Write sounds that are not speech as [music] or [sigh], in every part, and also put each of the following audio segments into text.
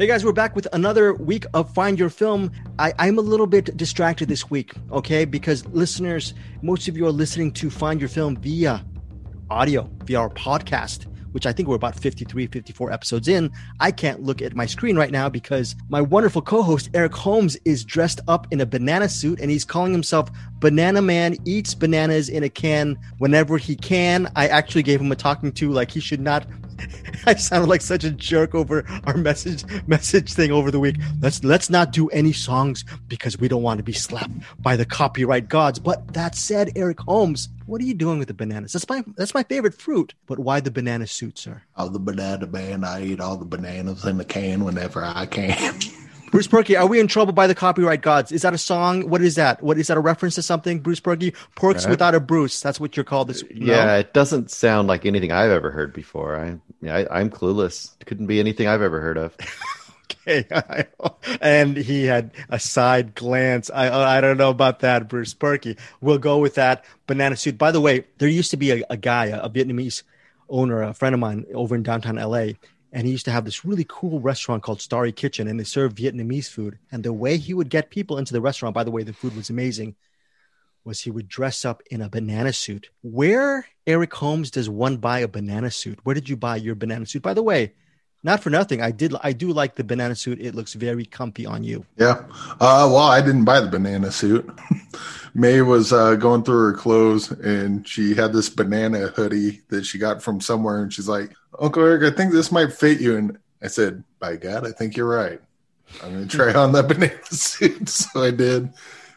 Hey guys, we're back with another week of Find Your Film. I, I'm a little bit distracted this week, okay? Because listeners, most of you are listening to Find Your Film via audio, via our podcast, which I think we're about 53, 54 episodes in. I can't look at my screen right now because my wonderful co host, Eric Holmes, is dressed up in a banana suit and he's calling himself Banana Man, eats bananas in a can whenever he can. I actually gave him a talking to like he should not [laughs] I sounded like such a jerk over our message message thing over the week. Let's let's not do any songs because we don't want to be slapped by the copyright gods. But that said, Eric Holmes, what are you doing with the bananas? That's my that's my favorite fruit. But why the banana suit, sir? I'm the banana man. I eat all the bananas in the can whenever I can. [laughs] Bruce Purkey, are we in trouble by the copyright gods? Is that a song? What is that? What is that a reference to something? Bruce Purkey, Porks right. without a Bruce. That's what you're called. This. Yeah, it doesn't sound like anything I've ever heard before. I, yeah, I am clueless. It couldn't be anything I've ever heard of. [laughs] okay, [laughs] and he had a side glance. I I don't know about that, Bruce Purkey. We'll go with that banana suit. By the way, there used to be a, a guy, a, a Vietnamese owner, a friend of mine over in downtown LA and he used to have this really cool restaurant called Starry Kitchen, and they served Vietnamese food. And the way he would get people into the restaurant, by the way, the food was amazing, was he would dress up in a banana suit. Where, Eric Holmes, does one buy a banana suit? Where did you buy your banana suit? By the way, not for nothing. I did. I do like the banana suit. It looks very comfy on you. Yeah. Uh, well, I didn't buy the banana suit. [laughs] May was uh, going through her clothes and she had this banana hoodie that she got from somewhere, and she's like, "Uncle Eric, I think this might fit you." And I said, "By God, I think you're right. I'm gonna try on that [laughs] banana suit." [laughs] So I did,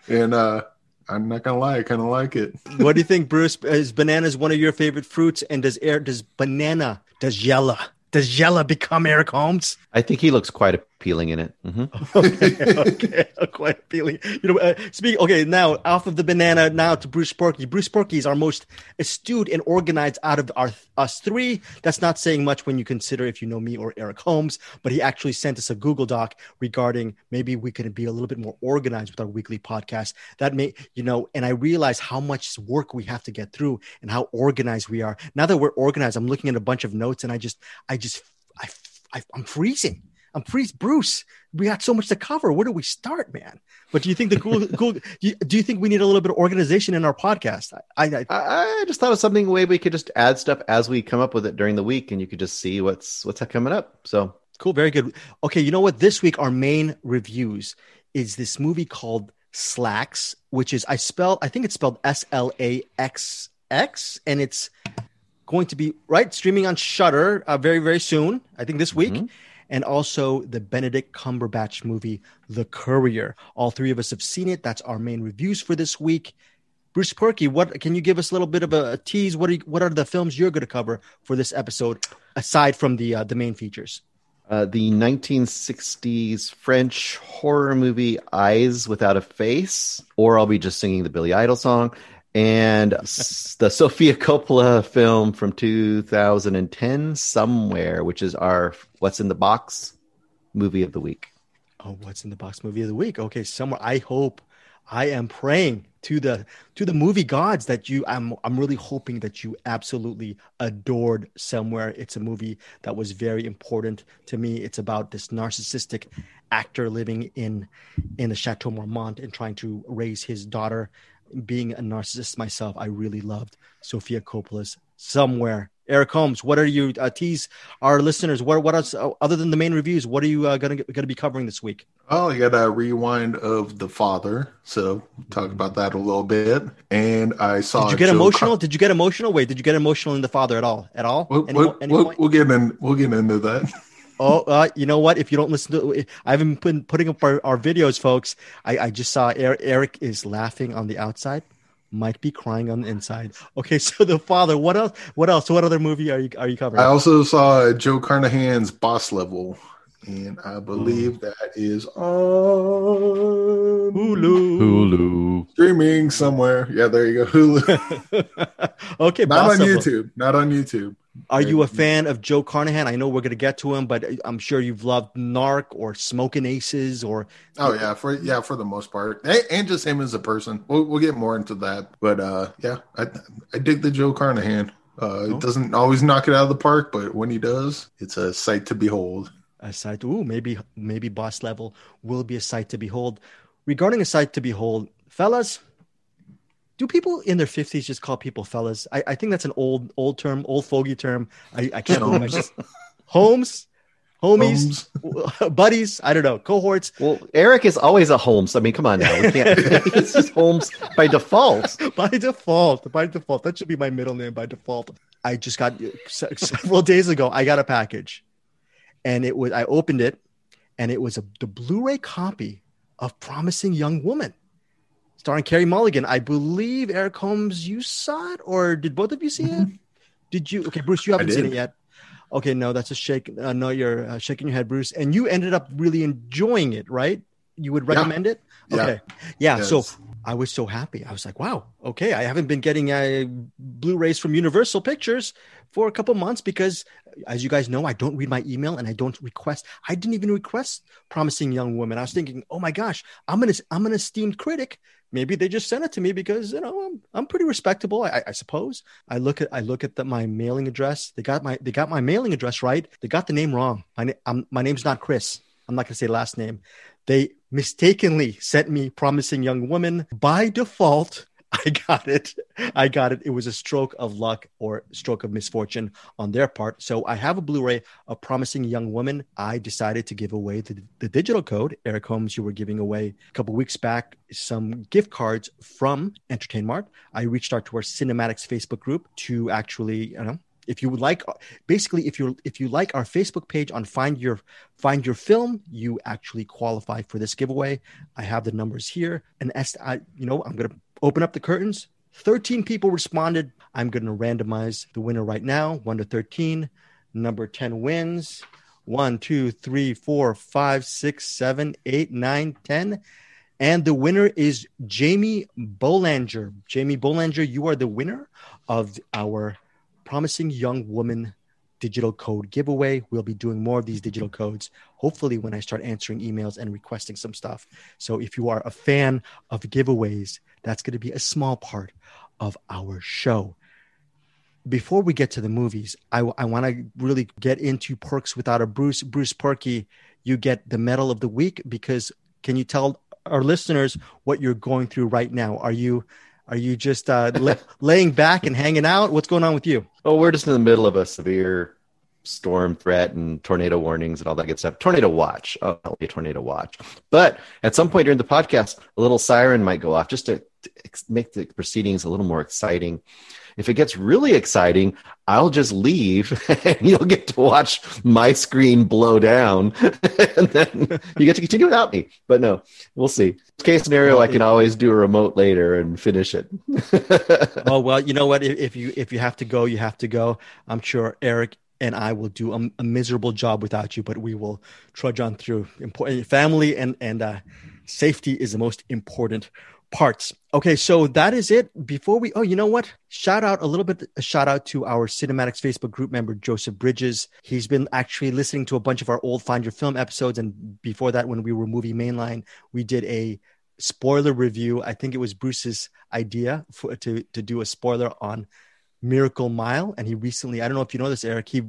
and uh, I'm not gonna lie, I kind of like it. what do you think, Bruce? Is bananas one of your favorite fruits? And does air does banana does yellow does Yella become Eric Holmes? I think he looks quite appealing in it. Mm-hmm. [laughs] okay, okay, quite appealing. You know, uh, speak. Okay, now off of the banana, now to Bruce Purkey. Bruce Purkey is our most astute and organized out of our us three. That's not saying much when you consider if you know me or Eric Holmes. But he actually sent us a Google Doc regarding maybe we could be a little bit more organized with our weekly podcast. That may, you know, and I realize how much work we have to get through and how organized we are. Now that we're organized, I'm looking at a bunch of notes and I just, I just, I, I I'm freezing. I'm freeze Bruce. We got so much to cover. Where do we start, man? But do you think the cool, [laughs] cool do, you, think we need a little bit of organization in our podcast? I, I, I just thought of something way we could just add stuff as we come up with it during the week, and you could just see what's what's coming up. So cool, very good. Okay, you know what? This week our main reviews is this movie called Slaxx, which is I spell I think it's spelled S L A X X, and it's going to be right streaming on Shudder uh, very very soon. I think this week. Mm-hmm and also the Benedict Cumberbatch movie, The Courier. All three of us have seen it. That's our main reviews for this week. Bruce Purkey, what can you give us a little bit of a, a tease? What are you, what are the films you're going to cover for this episode, aside from the uh, the main features? Uh, the 1960s French horror movie Eyes Without a Face, or I'll be just singing the Billy Idol song, and the Sofia Coppola film from 2010, Somewhere, which is our What's in the Box movie of the week. Oh, What's in the Box movie of the week? Okay, somewhere. I hope, I am praying to the to the movie gods that you. I'm I'm really hoping that you absolutely adored Somewhere. It's a movie that was very important to me. It's about this narcissistic actor living in in the Chateau Marmont and trying to raise his daughter being a narcissist myself, I really loved Sofia Coppola's Somewhere. Eric Holmes, what are you uh, tease our listeners? What what else uh, other than the main reviews? What are you uh, gonna gonna be covering this week? Oh, I got a rewind of the father, so talk about that a little bit. And I saw. Did you get Joe emotional? Car- did you get emotional? Wait, did you get emotional in the father at all? At all? We'll, we'll, we'll, we'll get in. We'll get into that. [laughs] oh, uh, you know what? If you don't listen to, I haven't been putting up our, our videos, folks. I, I just saw Eric, Eric is laughing on the outside, might be crying on the inside. Okay, [laughs] so the father. What else? What else? What other movie are you are you covering? I also saw Joe Carnahan's Boss Level, and I believe that is on Hulu. Hulu streaming somewhere. Yeah, there you go. Hulu. [laughs] okay, not on Level. YouTube. Not on YouTube. Are you a fan of Joe Carnahan? I know we're going to get to him, but I'm sure you've loved Narc or Smoking Aces or. Oh yeah, for yeah for the most part, and just him as a person. We'll we'll get more into that, but uh, yeah, I I dig the Joe Carnahan. Uh, oh. It doesn't always knock it out of the park, but when he does, it's a sight to behold. a sight. Ooh, maybe maybe boss level will be a sight to behold. Regarding a sight to behold, fellas, do people in their fifties just call people fellas? I, I think that's an old old term, old fogey term. I, I can't believe I just [laughs] Holmes, homies, [laughs] buddies. I don't know, cohorts. Well, Eric is always a Holmes. I mean, come on now, we can't. [laughs] it's just Holmes by default. by default, by default, that should be my middle name by default. I just got several days ago. I got a package, and it was I opened it, and it was a the Blu-ray copy of Promising Young Woman, starring Carey Mulligan. I believe Eric Holmes, you saw it, or did both of you see it? Did you? Okay, Bruce, you haven't seen it yet. Okay, no, that's a shake. Uh, no, you're uh, shaking your head, Bruce. And you ended up really enjoying it, right? You would recommend yeah. it? Okay. Yeah. Yes. So I was so happy. I was like, wow, okay. I haven't been getting uh, Blu rays from Universal Pictures for a couple months because, as you guys know, I don't read my email and I don't request. I didn't even request Promising Young Woman. I was thinking, oh my gosh, I'm an, I'm an esteemed critic maybe they just sent it to me because you know I'm, I'm pretty respectable I, I suppose I look at I look at the, my mailing address they got my they got my mailing address right they got the name wrong my, I'm, my name's not Chris I'm not gonna say last name they mistakenly sent me promising young woman by default [laughs] I got it. I got it. It was a stroke of luck or stroke of misfortune on their part. So I have a Blu-ray of Promising Young Woman. I decided to give away the, the digital code. Eric Holmes, you were giving away a couple weeks back some gift cards from Entertain Mart. I reached out to our Cinematics Facebook group to actually, you know, if you would like basically if you if you like our facebook page on find your find your film you actually qualify for this giveaway. I have the numbers here. And as I, you know i'm going to open up the curtains. 13 people responded. I'm going to randomize the winner right now. 1 to 13 number 10 wins. 1 2 3 4 5 6 7 8 9 10 and the winner is jamie bolanger. Jamie bolanger you are the winner of our promising young woman digital code giveaway. We'll be doing more of these digital codes, hopefully, when I start answering emails and requesting some stuff. So, if you are a fan of giveaways, that's going to be a small part of our show. Before we get to the movies, I, I want to really get into Perks Without a Bruce. Bruce Purkey, you get the medal of the week because can you tell our listeners what you're going through right now? Are you are you just uh, la- [laughs] laying back and hanging out? What's going on with you? Oh, we're just in the middle of a severe storm threat and tornado warnings and all that good stuff. Tornado watch. Oh, a tornado watch. But at some point during the podcast, a little siren might go off just to, to make the proceedings a little more exciting. If it gets really exciting, I'll just leave [laughs] and you'll get to watch my screen blow down. [laughs] and then you get to continue without me. But no, we'll see. Case scenario, I can always do a remote later and finish it. [laughs] oh well, you know what? If you if you have to go, you have to go. I'm sure Eric and I will do a, a miserable job without you, but we will trudge on through. Important family and and uh, safety is the most important parts. Okay, so that is it. Before we, oh, you know what? Shout out a little bit, a shout out to our Cinematics Facebook group member, Joseph Bridges. He's been actually listening to a bunch of our old Find Your Film episodes. And before that, when we were Movie Mainline, we did a spoiler review. I think it was Bruce's idea for, to, to do a spoiler on Miracle Mile. And he recently, I don't know if you know this, Eric, he,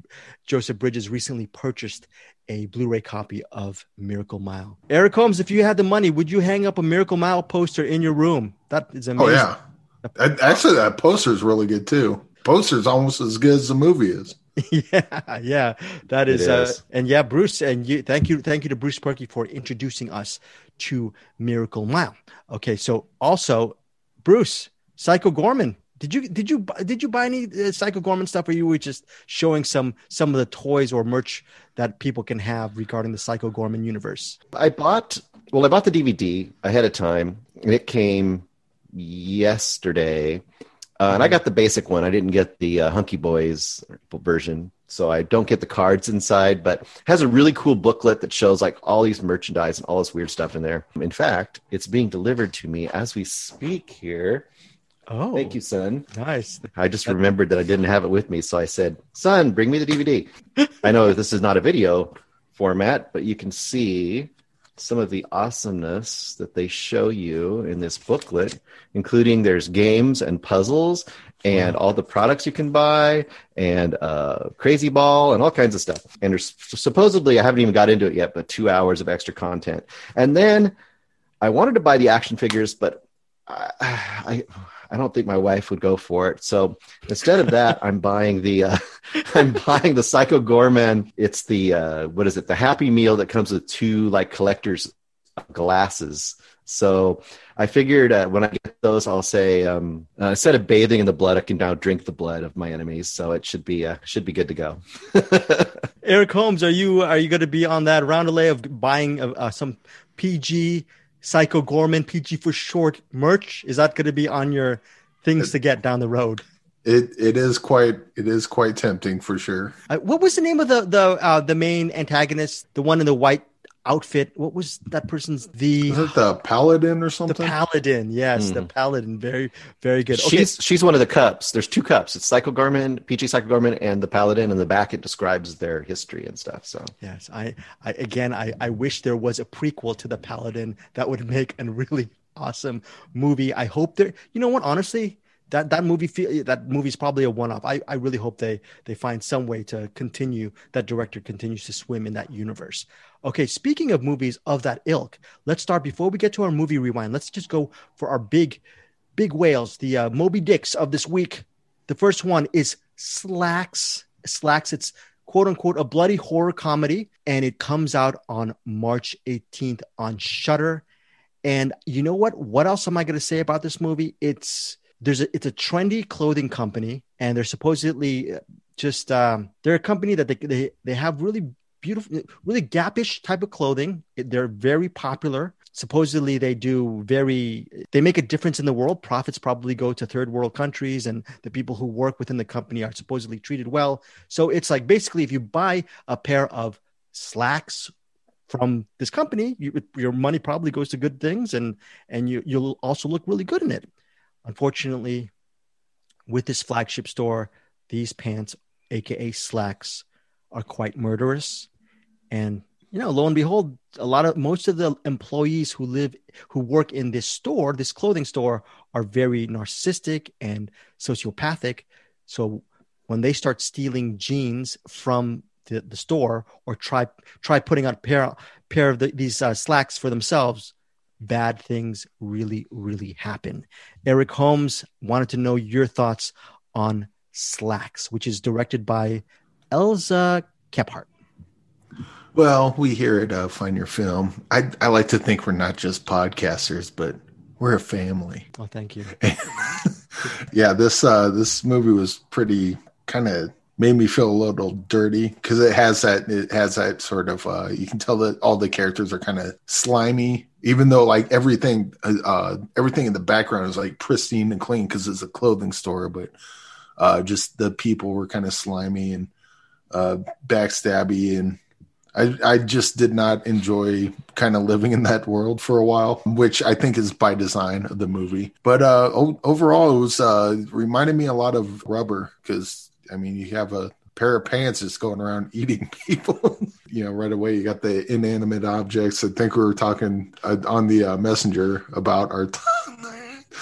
Joseph Bridges recently purchased a Blu-ray copy of Miracle Mile. Eric Holmes, if you had the money, would you hang up a Miracle Mile poster in your room? That is amazing. Oh yeah, actually, that poster is really good too. Poster is almost as good as the movie is. [laughs] yeah, yeah, that is, uh, and yeah, Bruce, and you, thank you, thank you to Bruce Purkey for introducing us to Miracle Mile. Okay, so also, Bruce, Psycho Goreman, did you did you did you buy any uh, Psycho Goreman stuff, or you were just showing some some of the toys or merch that people can have regarding the Psycho Goreman universe? I bought well, I bought the DVD ahead of time, and it came yesterday. Uh, and I got the basic one. I didn't get the uh, Hunky Boys version, so I don't get the cards inside. But it has a really cool booklet that shows like all these merchandise and all this weird stuff in there. In fact, it's being delivered to me as we speak here. Oh, thank you, son. Nice. I just remembered that I didn't have it with me, so I said, "Son, bring me the DVD." I know this is not a video format, but you can see some of the awesomeness that they show you in this booklet, including there's games and puzzles and all the products you can buy and uh, Crazy Ball and all kinds of stuff. And there's supposedly, I haven't even got into it yet, but two hours of extra content. And then I wanted to buy the action figures, but I, I, I don't think my wife would go for it. So instead of that, I'm buying the uh, [laughs] I'm buying the Psycho Goreman. It's the uh, what is it? The Happy Meal that comes with two like collectors glasses. So I figured uh, when I get those, I'll say um, uh, instead of bathing in the blood, I can now drink the blood of my enemies. So it should be uh, should be good to go. [laughs] Eric Holmes, are you are you going to be on that roundelay of buying uh, some PG Psycho Goreman PG for short merch? Is that going to be on your things it, to get down the road? It it is quite it is quite tempting for sure. Uh, what was the name of the the uh, the main antagonist? The one in the white outfit. What was that person's the was it the paladin or something? The paladin, yes, mm. the hmm. paladin. Very, very good. Okay. She's she's one of the cups. There's two cups. It's Psycho Goreman, PG Psycho Goreman, and the paladin. In the back, it describes their history and stuff. So yes, I, I again, I, I wish there was a prequel to the paladin that would make a really awesome movie. I hope there. You know what? Honestly, that that movie feel that movie's probably a one off. I, I really hope they they find some way to continue that director continues to swim in that universe. Okay, speaking of movies of that ilk, let's start before we get to our movie rewind. Let's just go for our big big whales, the uh, Moby Dicks of this week. The first one is Slaxx. Slaxx. It's quote unquote a bloody horror comedy, and it comes out on March 18th on Shudder. And you know what? What else am I going to say about this movie? It's there's a, it's a trendy clothing company and they're supposedly uh, just um, they're a company that they, they they have really beautiful really gapish type of clothing. They're very popular. Supposedly they do very they make a difference in the world. Profits probably go to third world countries and the people who work within the company are supposedly treated well. So it's like basically if you buy a pair of slacks from this company you, your money probably goes to good things and and you you'll also look really good in it. Unfortunately, with this flagship store, these pants, aka slacks, are quite murderous. And you know, lo and behold, a lot of most of the employees who live who work in this store, this clothing store, are very narcissistic and sociopathic. So when they start stealing jeans from the, the store or try try putting on a pair pair of the, these uh, slacks for themselves, bad things really, really happen. Eric Holmes wanted to know your thoughts on Slaxx, which is directed by Elza Kephart. Well, we here at uh, Find Your Film, I, I like to think we're not just podcasters, but we're a family. Oh, thank you. [laughs] yeah, this uh, this movie was pretty kind of made me feel a little dirty because it has that it has that sort of uh, you can tell that all the characters are kind of slimy even though like everything uh, everything in the background is like pristine and clean because it's a clothing store but uh, just the people were kind of slimy and uh, backstabby and I, I just did not enjoy kind of living in that world for a while, which I think is by design of the movie. But uh, o- overall, it was uh, reminded me a lot of Rubber because I mean, you have a pair of pants just going around [laughs] eating people. you know, right away you got the inanimate objects. I think we were talking uh, on the uh, messenger about our [laughs] t-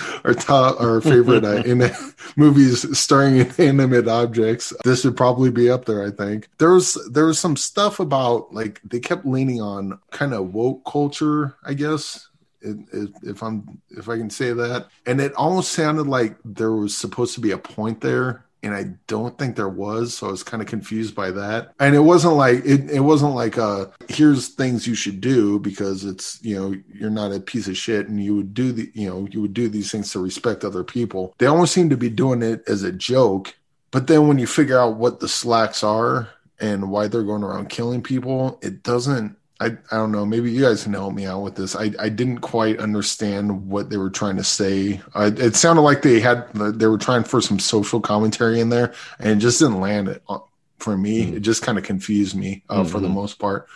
[laughs] our top our favorite uh, in [laughs] movies starring [laughs] inanimate objects. This would probably be up there. I think there was there was some stuff about like they kept leaning on kind of woke culture. I guess if I'm if I can say that, and it almost sounded like there was supposed to be a point there and I don't think there was, so I was kind of confused by that. And it wasn't like it, it wasn't like uh here's things you should do because it's you know you're not a piece of shit and you would do the you know you would do these things to respect other people. They almost seem to be doing it as a joke, but then when you figure out what the slacks are and why they're going around killing people, it doesn't I, I don't know. Maybe you guys can help me out with this. I, I didn't quite understand what they were trying to say. I, it sounded like they had they were trying for some social commentary in there, and it just didn't land it uh, for me. Mm. It just kind of confused me uh, mm-hmm. for the mm-hmm. most part.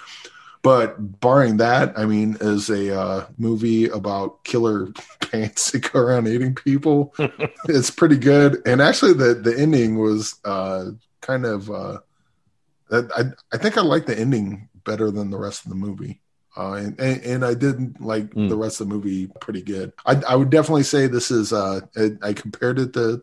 But barring that, I mean, as a uh, movie about killer [laughs] pants that go around eating people, [laughs] it's pretty good. And actually, the the ending was uh, kind of. Uh, I I think I like the ending better than the rest of the movie. Uh, and, and, and I didn't like mm. the rest of the movie pretty good. I, I would definitely say this is uh, I, I compared it to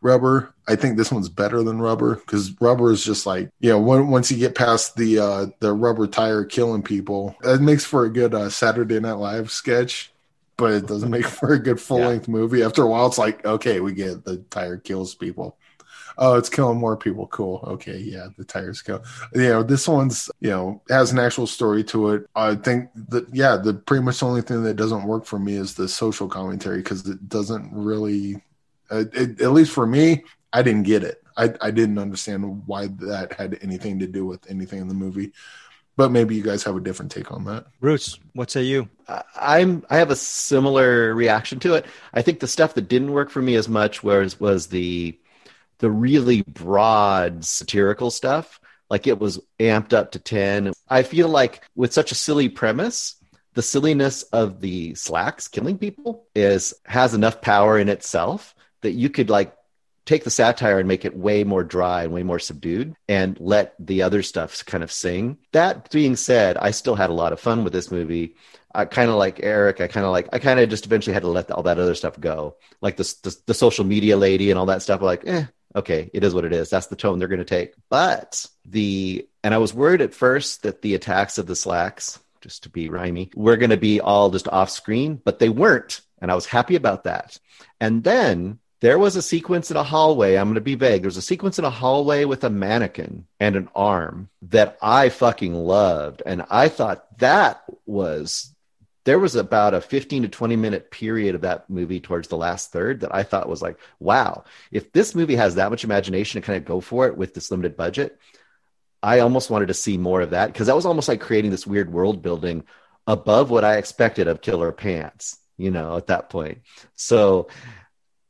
Rubber. I think this one's better than Rubber because Rubber is just like you know when, once you get past the uh, the rubber tire killing people, it makes for a good uh, Saturday Night Live sketch, but it doesn't make for a good full length yeah. movie. After a while, it's like okay, we get the tire kills people. Oh, it's killing more people. Cool. Okay, yeah, the tires go. You know, this one's you know has an actual story to it. I think that yeah, the pretty much the only thing that doesn't work for me is the social commentary because it doesn't really uh, it, at least for me, I didn't get it. I, I didn't understand why that had anything to do with anything in the movie. But maybe you guys have a different take on that. Bruce, what say you? I'm I have a similar reaction to it. I think the stuff that didn't work for me as much was was the the really broad satirical stuff. Like it was amped up to 10. I feel like with such a silly premise, the silliness of the slacks killing people is has enough power in itself that you could like take the satire and make it way more dry and way more subdued and let the other stuff kind of sing. That being said, I still had a lot of fun with this movie. I kind of like Eric. I kind of like, I kind of just eventually had to let all that other stuff go. Like the, the, the social media lady and all that stuff. Like, eh, okay, it is what it is. That's the tone they're going to take. But the, and I was worried at first that the attacks of the slacks, just to be rhymy, were going to be all just off screen, but they weren't. And I was happy about that. And then there was a sequence in a hallway. I'm going to be vague. There's a sequence in a hallway with a mannequin and an arm that I fucking loved. And I thought that was, there was about a 15 to 20 minute period of that movie towards the last third that I thought was like, wow, if this movie has that much imagination to kind of go for it with this limited budget, I almost wanted to see more of that because that was almost like creating this weird world building above what I expected of Killer Pants, you know, at that point. So,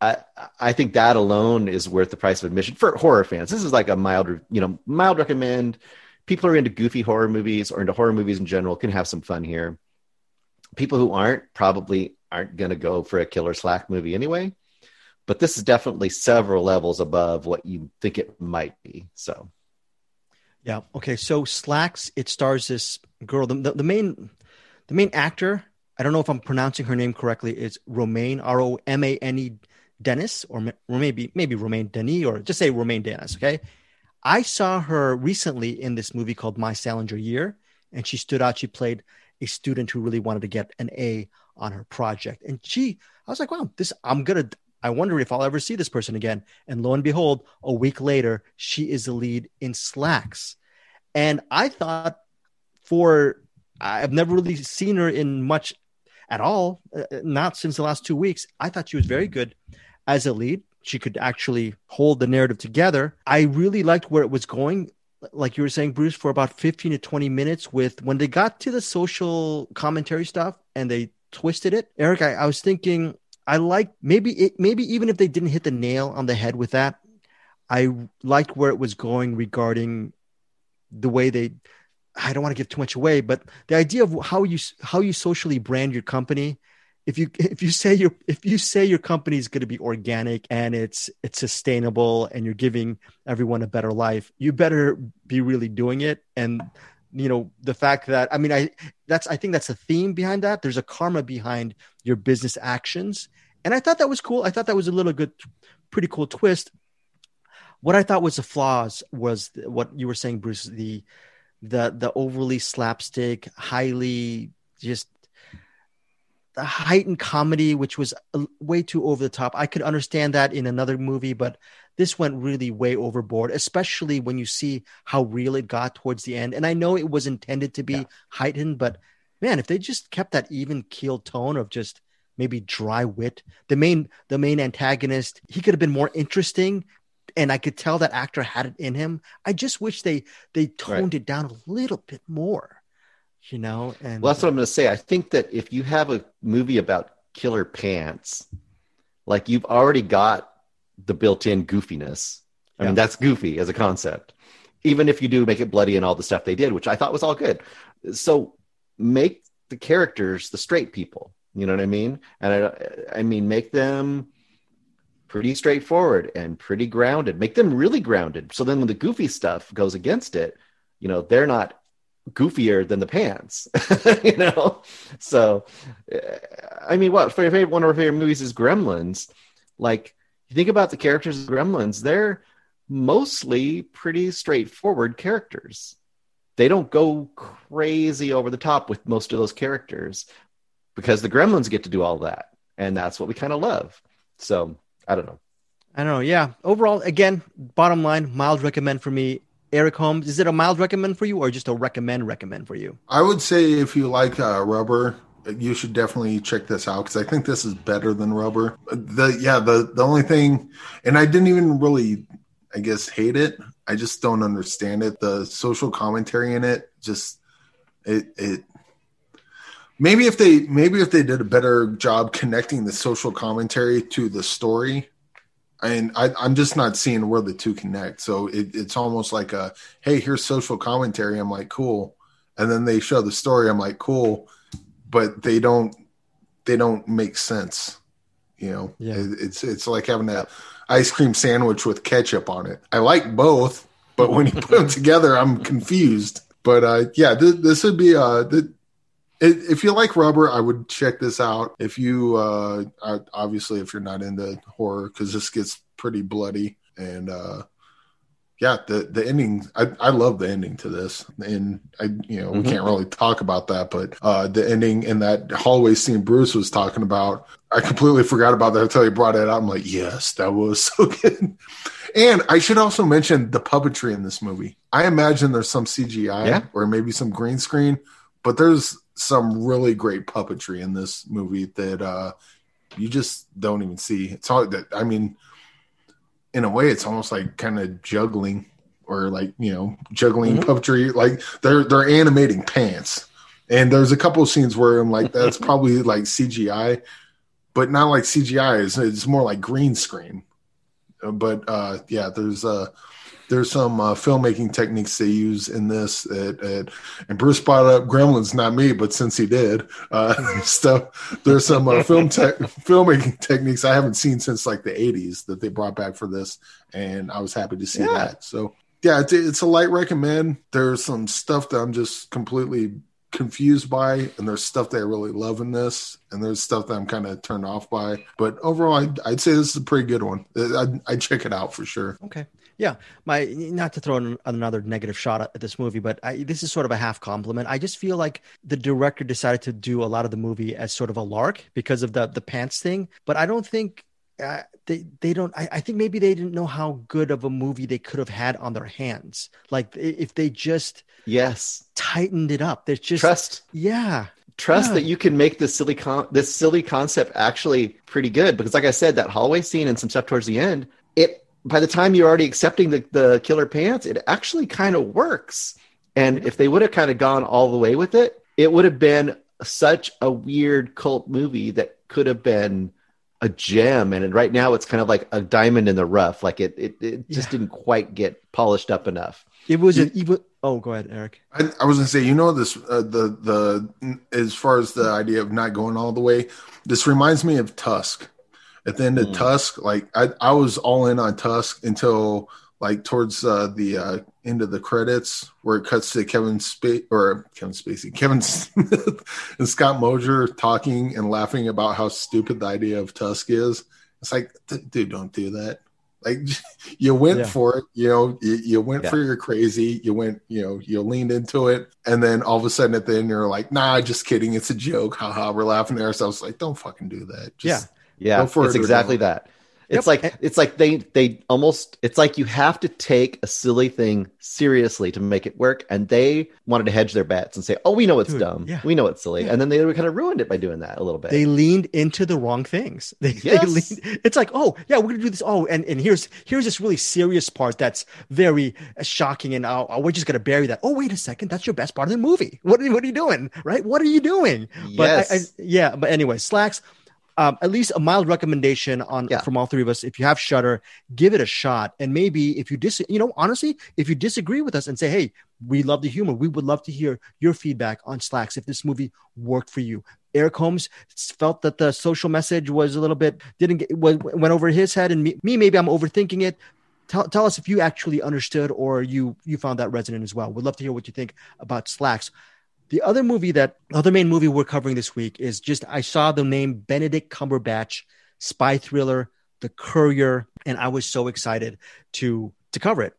I, I think that alone is worth the price of admission for horror fans. This is like a mild, you know, mild recommend. People who are into goofy horror movies or into horror movies in general can have some fun here. People who aren't probably aren't going to go for a killer slack movie anyway. But this is definitely several levels above what you think it might be. So, yeah. Okay. So Slaxx, it stars this girl. The, the, the main, the main actor. I don't know if I'm pronouncing her name correctly. Is Romaine R O M A N E Dennis, or, or maybe maybe Romaine Denis, or just say Romaine Dennis. Okay, I saw her recently in this movie called My Salinger Year, and she stood out. She played a student who really wanted to get an A on her project, and she, I was like, wow, this I'm gonna. I wonder if I'll ever see this person again. And lo and behold, a week later, she is the lead in Slaxx, and I thought for I've never really seen her in much at all, uh, not since the last two weeks. I thought she was very good as a lead. She could actually hold the narrative together. I really liked where it was going. Like you were saying, Bruce, for about 15 to 20 minutes with when they got to the social commentary stuff and they twisted it. Eric, I, I was thinking I like maybe it maybe even if they didn't hit the nail on the head with that, I liked where it was going regarding the way they I don't want to give too much away, but the idea of how you how you socially brand your company if you if you say your if you say your company is going to be organic and it's it's sustainable and you're giving everyone a better life you better be really doing it. And you know the fact that i mean i that's i think that's a theme behind that. There's a karma behind your business actions. And i thought that was cool. I thought that was a little good pretty cool twist. What i thought was the flaws was what you were saying bruce the the the overly slapstick highly just the heightened comedy, which was way too over the top. I could understand that in another movie, but this went really way overboard, especially when you see how real it got towards the end. And I know it was intended to be yeah. heightened, but man, if they just kept that even keel tone of just maybe dry wit, the main the main antagonist, he could have been more interesting. And I could tell that actor had it in him. I just wish they they toned right. it down a little bit more you know and well that's what i'm going to say. I think that if you have a movie about killer pants like you've already got the built-in goofiness. I yeah. mean that's goofy as a concept. Even if you do make it bloody and all the stuff they did which i thought was all good. So make the characters the straight people. You know what i mean? And i, I mean make them pretty straightforward and pretty grounded. Make them really grounded. So then when the goofy stuff goes against it you know they're not goofier than the pants, [laughs] you know? So, eh, I mean, what, for favorite, one of our favorite movies is Gremlins. Like, you think about the characters of Gremlins, they're mostly pretty straightforward characters. They don't go crazy over the top with most of those characters because the Gremlins get to do all that, and that's what we kind of love. So I don't know. I don't know. Yeah. Overall, again, bottom line, mild recommend for me. Eric Holmes, is it a mild recommend for you or just a recommend recommend for you? I would say if you like uh, rubber, you should definitely check this out because I think this is better than rubber. The yeah, the the only thing, and I didn't even really, I guess, hate it. I just don't understand it. The social commentary in it, just it it. Maybe if they maybe if they did a better job connecting the social commentary to the story, and I, am just not seeing where the two connect. So it, it's almost like a, hey, here's social commentary. I'm like, cool, and then they show the story. I'm like, cool, but they don't they don't make sense. You know, yeah. it, it's it's like having a ice cream sandwich with ketchup on it. I like both, but when you put them [laughs] together, I'm confused. But uh, yeah, th- this would be uh, th- if you like rubber, I would check this out. If you uh, obviously if you're not into horror, because this gets pretty bloody and uh, yeah, the the ending. I, I love the ending to this, and I you know mm-hmm. we can't really talk about that, but uh, the ending in that hallway scene Bruce was talking about, I completely forgot about that until he brought it out. I'm like, yes, that was [laughs] so good. And I should also mention the puppetry in this movie. I imagine there's some CGI yeah. or maybe some green screen, but there's some really great puppetry in this movie that uh, you just don't even see. It's all that I mean, in a way, it's almost like kind of juggling or like you know juggling mm-hmm. puppetry. Like they're they're animating pants, and there's a couple of scenes where I'm like, that's [laughs] probably like CGI, but not like CGI. It's, it's more like green screen. But uh, yeah, there's uh there's some uh, filmmaking techniques they use in this. At, at, and Bruce brought up Gremlins, not me, but since he did, uh, [laughs] [laughs] stuff. There's some uh, film te- filmmaking techniques I haven't seen since like the '80s that they brought back for this, and I was happy to see yeah. that. So yeah, it's, it's a light recommend. There's some stuff that I'm just completely confused by, and there's stuff that I really love in this, and there's stuff that I'm kind of turned off by. But overall, I'd, I'd, say this is a pretty good one. I'd, I'd check it out for sure. Okay. Yeah, my not to throw another negative shot at this movie, but I, this is sort of a half compliment. I just feel like the director decided to do a lot of the movie as sort of a lark because of the the pants thing. But I don't think uh, they they don't. I, I, think maybe they didn't know how good of a movie they could have had on their hands. Like if they just yes tightened it up. There's just trust. Yeah, trust yeah. that you can make this silly con- this silly concept actually pretty good because like i said that hallway scene and some stuff towards the end it by the time you're already accepting the, the killer pants, it actually kind of works. And if they would have kind of gone all the way with it, it would have been such a weird cult movie that could have been a gem. And right now it's kind of like a diamond in the rough. Like it, it, it just yeah. didn't quite get polished up enough. It was an even. Oh, go ahead, Eric. I, I was gonna say, you know, this uh, the the as far as the idea of not going all the way, this reminds me of Tusk at the end of mm. Tusk, like I, I was all in on Tusk until like towards uh, the uh, end of the credits where it cuts to Kevin Spacey or Kevin Spacey, [laughs] Kevin Smith and Scott Mosier talking and laughing about how stupid the idea of Tusk is. It's like, dude, don't do that. Like [laughs] you went yeah. for it, you know, you, you went yeah. for your crazy, you went, you know, you leaned into it, and then all of a sudden at the end you're like, nah, just kidding, it's a joke, haha. We're laughing at ourselves. Like, don't fucking do that. Just, yeah yeah, it's exactly that. It's yep. like it's like they they almost it's like you have to take a silly thing seriously to make it work, and they wanted to hedge their bets and say, "Oh, we know it's Dude, dumb, yeah. we know it's silly," yeah. and then they kind of ruined it by doing that a little bit. They leaned into the wrong things. [laughs] They, yes. they leaned, it's like, "Oh, yeah, we're gonna do this." Oh, and and here's here's this really serious part that's very uh, shocking, and oh, we're just gonna bury that. Oh, wait a second, that's your best part of the movie. What are, what are you doing? Right? What are you doing? Yes. I, I, yeah, but anyway, slacks um, at least a mild recommendation on yeah. from all three of us. If you have Shudder, give it a shot. And maybe if you dis, you know, honestly, if you disagree with us and say, "Hey, we love the humor," we would love to hear your feedback on Slaxx. If this movie worked for you, Eric Holmes felt that the social message was a little bit didn't get went over his head, and me, me maybe I'm overthinking it. Tell, tell us if you actually understood or you you found that resonant as well. We'd love to hear what you think about Slaxx. The other movie that other main movie we're covering this week is just I saw the name Benedict Cumberbatch spy thriller The Courier, and I was so excited to to cover it.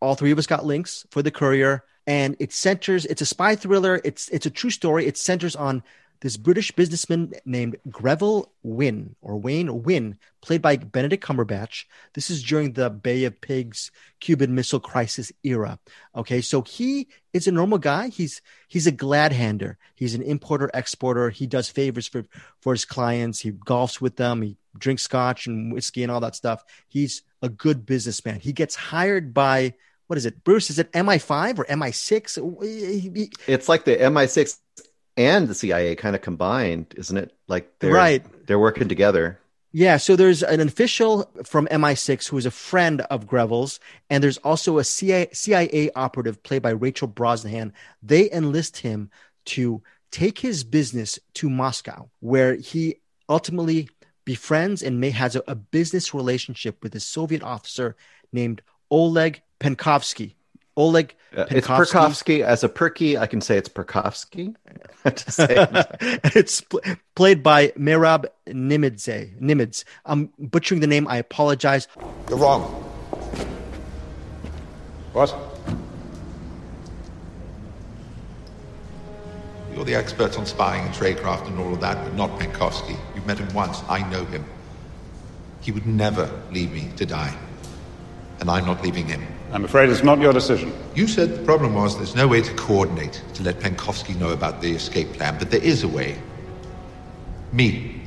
All three of us got links for The Courier, and it centers. It's a spy thriller. It's it's a true story. It centers on this British businessman named Greville Wynn or Wayne Wynn, played by Benedict Cumberbatch. This is during the Bay of Pigs Cuban Missile Crisis era. Okay, so he is a normal guy. He's he's a glad hander. He's an importer exporter. He does favors for for his clients. He golfs with them. He drinks scotch and whiskey and all that stuff. He's a good businessman. He gets hired by what is it, Bruce? Is it MI5 or MI6? It's like the MI6 and the CIA kind of combined, isn't it? Like they're right. they're working together. Yeah, so there's an official from MI6 who is a friend of Greville's, and there's also a CIA, CIA operative played by Rachel Brosnahan. They enlist him to take his business to Moscow, where he ultimately befriends and may has a, a business relationship with a Soviet officer named Oleg Penkovsky. Oleg It's Perkovsky. As a perky, I can say it's Perkovsky. [laughs] [laughs] it's pl- played by Merab Ninidze. Nimids. I'm butchering the name. I apologize. You're wrong. What? You're the expert on spying and tradecraft and all of that, but not Penkovsky. You've met him once. I know him. He would never leave me to die. And I'm not leaving him. I'm afraid it's not your decision. You said the problem was there's no way to coordinate to let Penkovsky know about the escape plan, but there is a way. Me.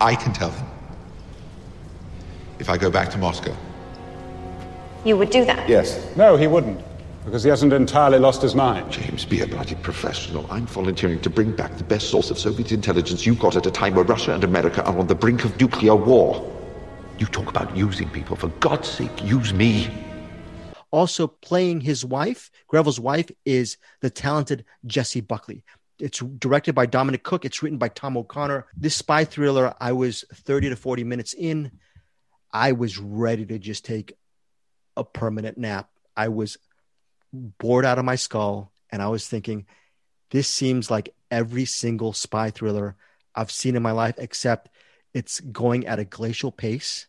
I can tell him. If I go back to Moscow. You would do that? Yes. No, he wouldn't. Because he hasn't entirely lost his mind. James, be a bloody professional. I'm volunteering to bring back the best source of Soviet intelligence you've got at a time where Russia and America are on the brink of nuclear war. You talk about using people. For God's sake, use me. Also playing his wife, Greville's wife, is the talented Jessie Buckley. It's directed by Dominic Cooke. It's written by Tom O'Connor. This spy thriller, I was 30 to 40 minutes in. I was ready to just take a permanent nap. I was bored out of my skull and I was thinking, this seems like every single spy thriller I've seen in my life, except it's going at a glacial pace.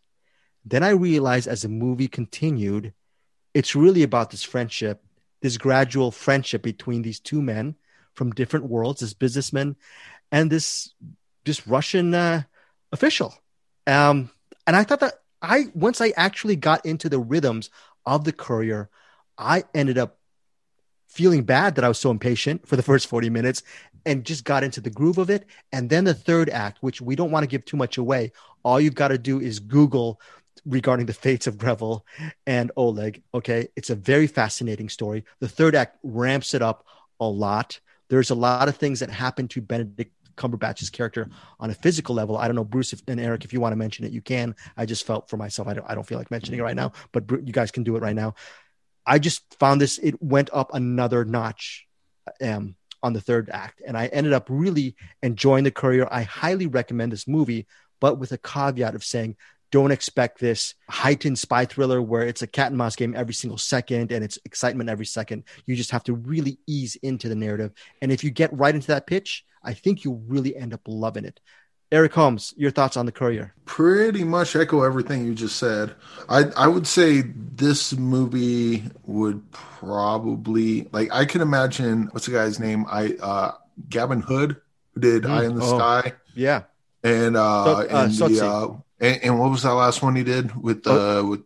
Then I realized as the movie continued, it's really about this friendship, this gradual friendship between these two men from different worlds, this businessman and this this Russian uh, official. Um, and I thought that I once I actually got into the rhythms of the courier, I ended up feeling bad that I was so impatient for the [laughs] first 40 minutes and just got into the groove of it. And then the third act, which we don't want to give too much away, all you've got to do is Google regarding the fates of Greville and Oleg. Okay. It's a very fascinating story. The third act ramps it up a lot. There's a lot of things that happen to Benedict Cumberbatch's character on a physical level. I don't know, Bruce and Eric, if you want to mention it, you can. I just felt for myself, I don't, I don't feel like mentioning it right now, but you guys can do it right now. I just found this, it went up another notch um, on the third act. And I ended up really enjoying The Courier. I highly recommend this movie, but with a caveat of saying, don't expect this heightened spy thriller where it's a cat and mouse game every single second and it's excitement every second. You just have to really ease into the narrative. And if you get right into that pitch, I think you'll really end up loving it. Eric Holmes, your thoughts on the courier? Pretty much echo everything you just said. I I would say this movie would probably like I can imagine what's the guy's name? I uh Gavin Hood who did mm, Eye in the oh, Sky. Yeah. And uh, so, uh and the uh and, and, what was that last one he did with uh oh. with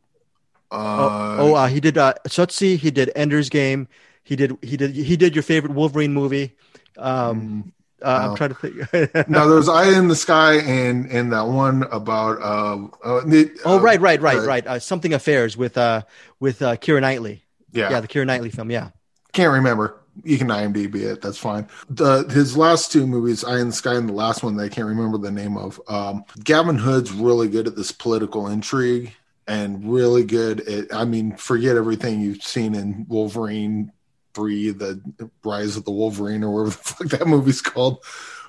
uh oh, oh uh, he did uh Tsotsi, he did Ender's Game, he did he did he did your favorite Wolverine movie. Um mm uh, I'm trying to think. [laughs] no, there was Eye in the Sky and and that one about. Uh, uh, oh right, right, right, right. Uh, Something Affairs with uh with uh, Keira Knightley. Yeah, yeah, the Keira Knightley film. Yeah, can't remember. You can IMDb it. That's fine. The his last two movies, Eye in the Sky, and the last one that I can't remember the name of. Um, Gavin Hood's really good at this political intrigue and really good at. I mean, forget everything you've seen in Wolverine three, the Rise of the Wolverine, or whatever the [laughs] fuck that movie's called.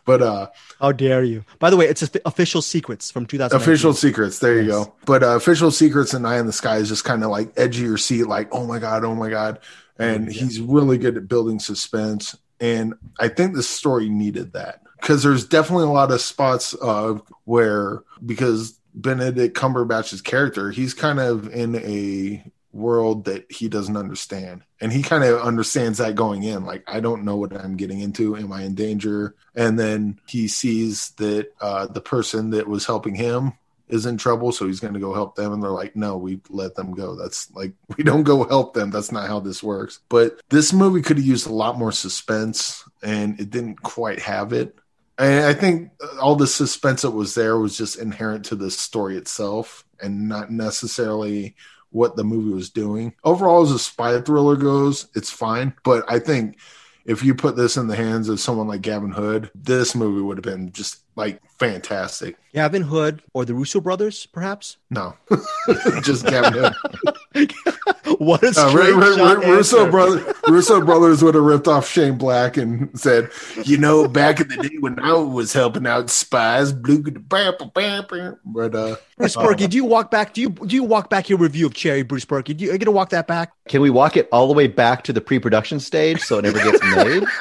But uh how dare you? By the way, it's official secrets from 2000. Official secrets. There you go. But uh, official secrets and Eye in the Sky is just kind of like edge of your seat, like oh my god, oh my god, and yeah. he's really good at building suspense. And I think the story needed that because there's definitely a lot of spots uh, where because Benedict Cumberbatch's character, he's kind of in a world that he doesn't understand. And he kind of understands that going in. Like, I don't know what I'm getting into. Am I in danger? And then he sees that uh, the person that was helping him is in trouble. So he's going to go help them. And they're like, no, we let them go. That's like, [laughs] we don't go help them. That's not how this works. But this movie could have used a lot more suspense and it didn't quite have it. And I think uh, all the suspense that was there was just inherent to the story itself and not necessarily what the movie was doing. Overall, as a spy thriller goes, it's fine. But I think if you put this in the hands of someone like Gavin Hood, this movie would have been just like fantastic. Gavin Hood or the Russo brothers, perhaps? No, [laughs] just Gavin Hood. [laughs] [laughs] what a Uh, straight Ru- Ru- shot Ru- Russo answer. brother, Russo brothers would have ripped off Shane Black and said, "You know, back in the day when I was helping out spies, blue, but uh, Bruce Purkey, do you walk back? Do you do you walk back your review of Cherry, Bruce Purkey? Do you, are you gonna walk that back? Can we walk it all the way back to the pre-production stage so it never gets made? [laughs]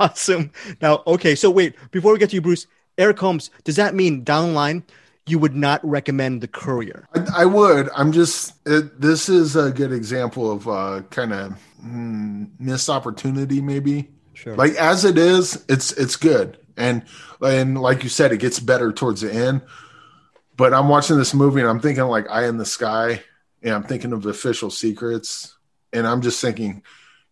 Awesome. Now, okay, so wait, before we get to you, Bruce, Eric Holmes, does that mean down the line you would not recommend the courier? I, I would. I'm just. It, this is a good example of uh, kind of mm, missed opportunity, maybe. Sure. Like as it is, it's it's good, and and like you said, it gets better towards the end. But I'm watching this movie and I'm thinking like Eye in the Sky, and I'm thinking of Official Secrets, and I'm just thinking,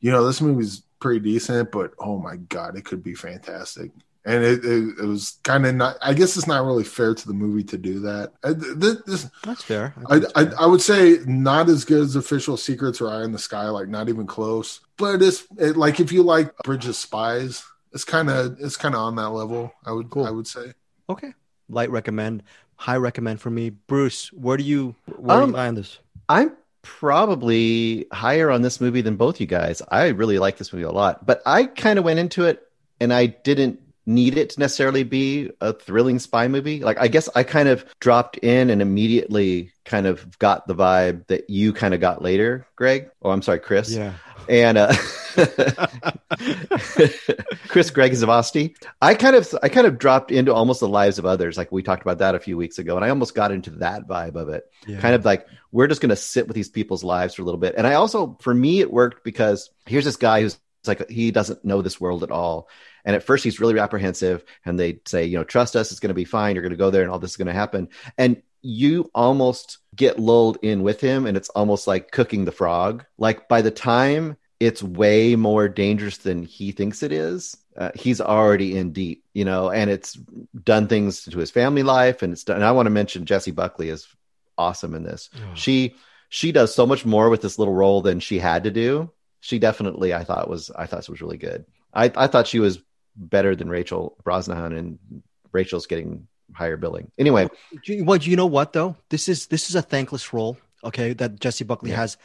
you know, this movie's pretty decent, but oh my god, it could be fantastic. And it, it, it was kind of not. I guess it's not really fair to the movie to do that. I, this, this, That's fair. I, I, I would say not as good as Official Secrets or Eye in the Sky, like not even close. But it's it, like if you like Bridge of Spies, it's kind of it's kind of on that level. I would Cool. I would say. okay. Light recommend, high recommend for me. Bruce, where do you where do Um, you lie on this? I'm probably higher on this movie than both you guys. I really like this movie a lot, but I kind of went into it and I didn't need it to necessarily be a thrilling spy movie. Like I guess I kind of dropped in and immediately kind of got the vibe that you kind of got later, Greg. Oh, I'm sorry, Chris. Yeah. and uh, [laughs] Chris Greg Zavosty. I kind of I kind of dropped into almost the lives of others, like we talked about that a few weeks ago, and I almost got into that vibe of it. Yeah. Kind of like we're just going to sit with these people's lives for a little bit, and I also for me it worked because here's this guy who's like he doesn't know this world at all. And at first he's really apprehensive and they say, you know, trust us, it's going to be fine. You're going to go there and all this is going to happen. And you almost get lulled in with him and it's almost like cooking the frog. Like by the time it's way more dangerous than he thinks it is, uh, he's already in deep, you know, and it's done things to his family life. And it's done. And I want to mention Jessie Buckley is awesome in this. She, she does so much more with this little role than she had to do. She definitely, I thought was, I thought was really good. I, I thought she was better than Rachel Brosnahan and Rachel's getting higher billing. Anyway, well, do you know what though? This is this is a thankless role, okay, that Jessie Buckley Yeah. has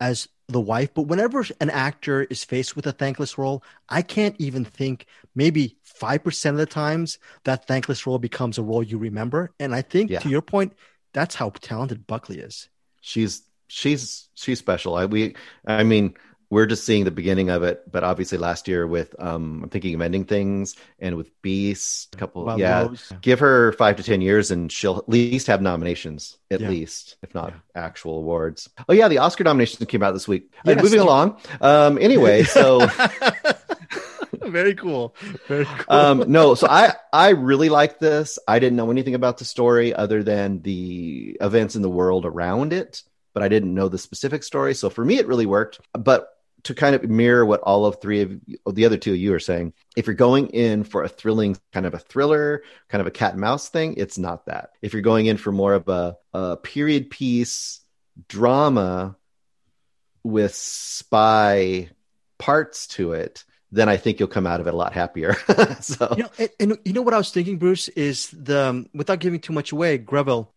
as the wife. But whenever an actor is faced with a thankless role, I can't even think maybe five percent of the times that thankless role becomes a role you remember. And I think Yeah. to your point, that's how talented Buckley is. she's she's she's special. I we I mean we're just seeing the beginning of it, but obviously last year with um I'm thinking of ending things and with Beast, a couple Wild yeah. Rose. Give her five to ten years and she'll at least have nominations, at Yeah. least, if not actual awards. Oh yeah, the Oscar nominations came out this week. Uh, moving along. Um anyway, [laughs] so [laughs] Very cool. Very cool. um no so i i really like this i didn't know anything about the story other than the events in the world around it but i didn't know the specific story so for me it really worked but to kind of mirror what all of three of you, the other two of you are saying if you're going in for a thrilling kind of a thriller kind of a cat and mouse thing it's not that. If you're going in for more of a, a period piece drama with spy parts to it then i think you'll come out of it a lot happier. [laughs] So You know, and, and you know what I was thinking, Bruce, is the um, without giving too much away, Greville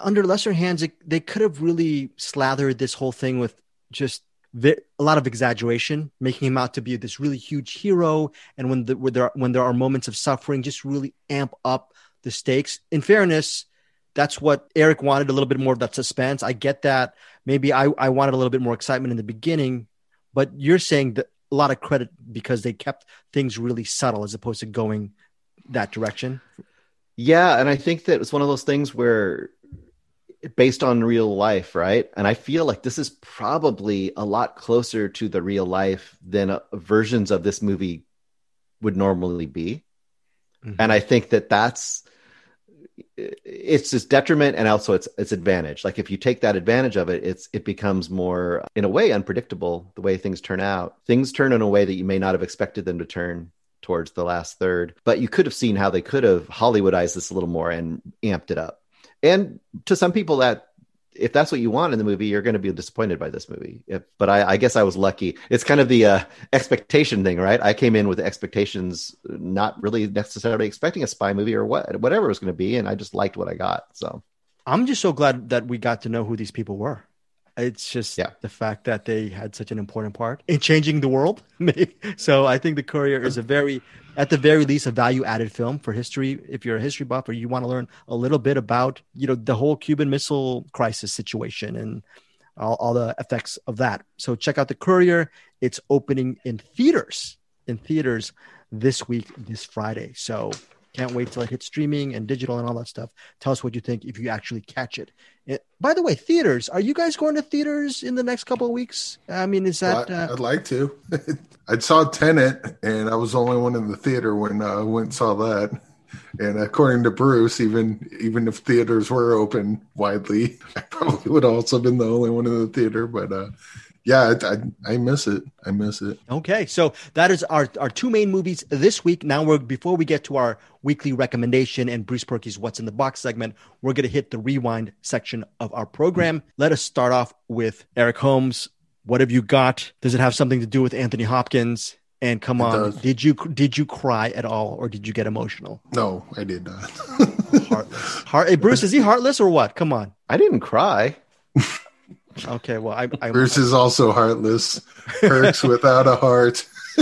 under lesser hands, it, they could have really slathered this whole thing with just a lot of exaggeration, making him out to be this really huge hero, and when the there are, when there are moments of suffering, just really amp up the stakes. In fairness, that's what Eric wanted a little bit more of that suspense. I get that. Maybe I I wanted a little bit more excitement in the beginning, but you're saying that a lot of credit because they kept things really subtle as opposed to going that direction. Yeah, and I think that it's one of those things where based on real life, right? And I feel like this is probably a lot closer to the real life than uh, versions of this movie would normally be. Mm-hmm. And I think that that's it's just detriment and also it's it's advantage. Like if you take that advantage of it, it's it becomes more in a way unpredictable the way things turn out. Things turn in a way that you may not have expected them to turn towards the last third. But you could have seen how they could have Hollywoodized this a little more and amped it up. And to some people, that if that's what you want in the movie, you're going to be disappointed by this movie. If, but I, I, guess I was lucky. It's kind of the uh, expectation thing, right? I came in with expectations, not really necessarily expecting a spy movie or what, whatever it was going to be, and I just liked what I got. So I'm just so glad that we got to know who these people were. It's just yeah. the fact that they had such an important part in changing the world. [laughs] so I think the Courier is a very, at the very least, a value-added film for history. If you're a history buff or you want to learn a little bit about, you know, the whole Cuban Missile Crisis situation and all, all the effects of that. So check out the Courier. It's opening in theaters, in theaters this week, this Friday. So can't wait till it hits streaming and digital and all that stuff. Tell us what you think if you actually catch it. it by the way, theaters, are you guys going to theaters in the next couple of weeks? I mean, is that. Well, I, uh... like to. [laughs] I saw Tenet, and I was the only one in the theater when uh, I went and saw that. And according to Bruce, even even if theaters were open widely, [laughs] I probably would also have been the only one in the theater. But uh, yeah, I, I, miss it. I miss it. Okay, so that is our our two main movies this week. Now we're before we get to our weekly recommendation and Bruce Purkey's What's in the Box segment, we're going to hit the rewind section of our program. Let us start off with Eric Holmes. What have you got? Does it have something to do with Anthony Hopkins? And come it on, does. did you did you cry at all, or did you get emotional? No, I did not. heartless. Heart, hey, Bruce, is he heartless or what? Come on. I didn't cry. Okay, well, I, I Bruce is also heartless. Hurts without a heart. [laughs]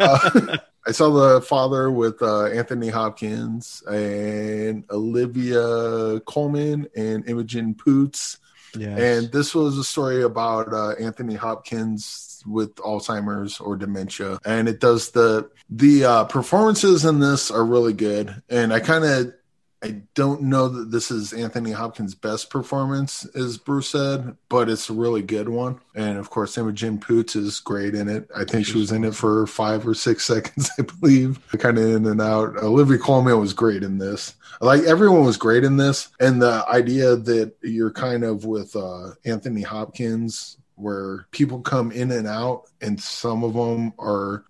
uh, I saw the father with uh, Anthony Hopkins and Olivia Colman and Imogen Poots. Yes. And this was a story about uh, Anthony Hopkins with Alzheimer's or dementia, and it does the the uh, performances in this are really good. And I kind of I don't know that this is Anthony Hopkins' best performance, as Bruce said, but it's a really good one. And of course, Imogen Poots is great in it. I think she was in it for five or six [laughs] seconds, I believe, kind of in and out. Olivia Colman was great in this. Like everyone was great in this, and the idea that you're kind of with uh, Anthony Hopkins where people come in and out and some of them are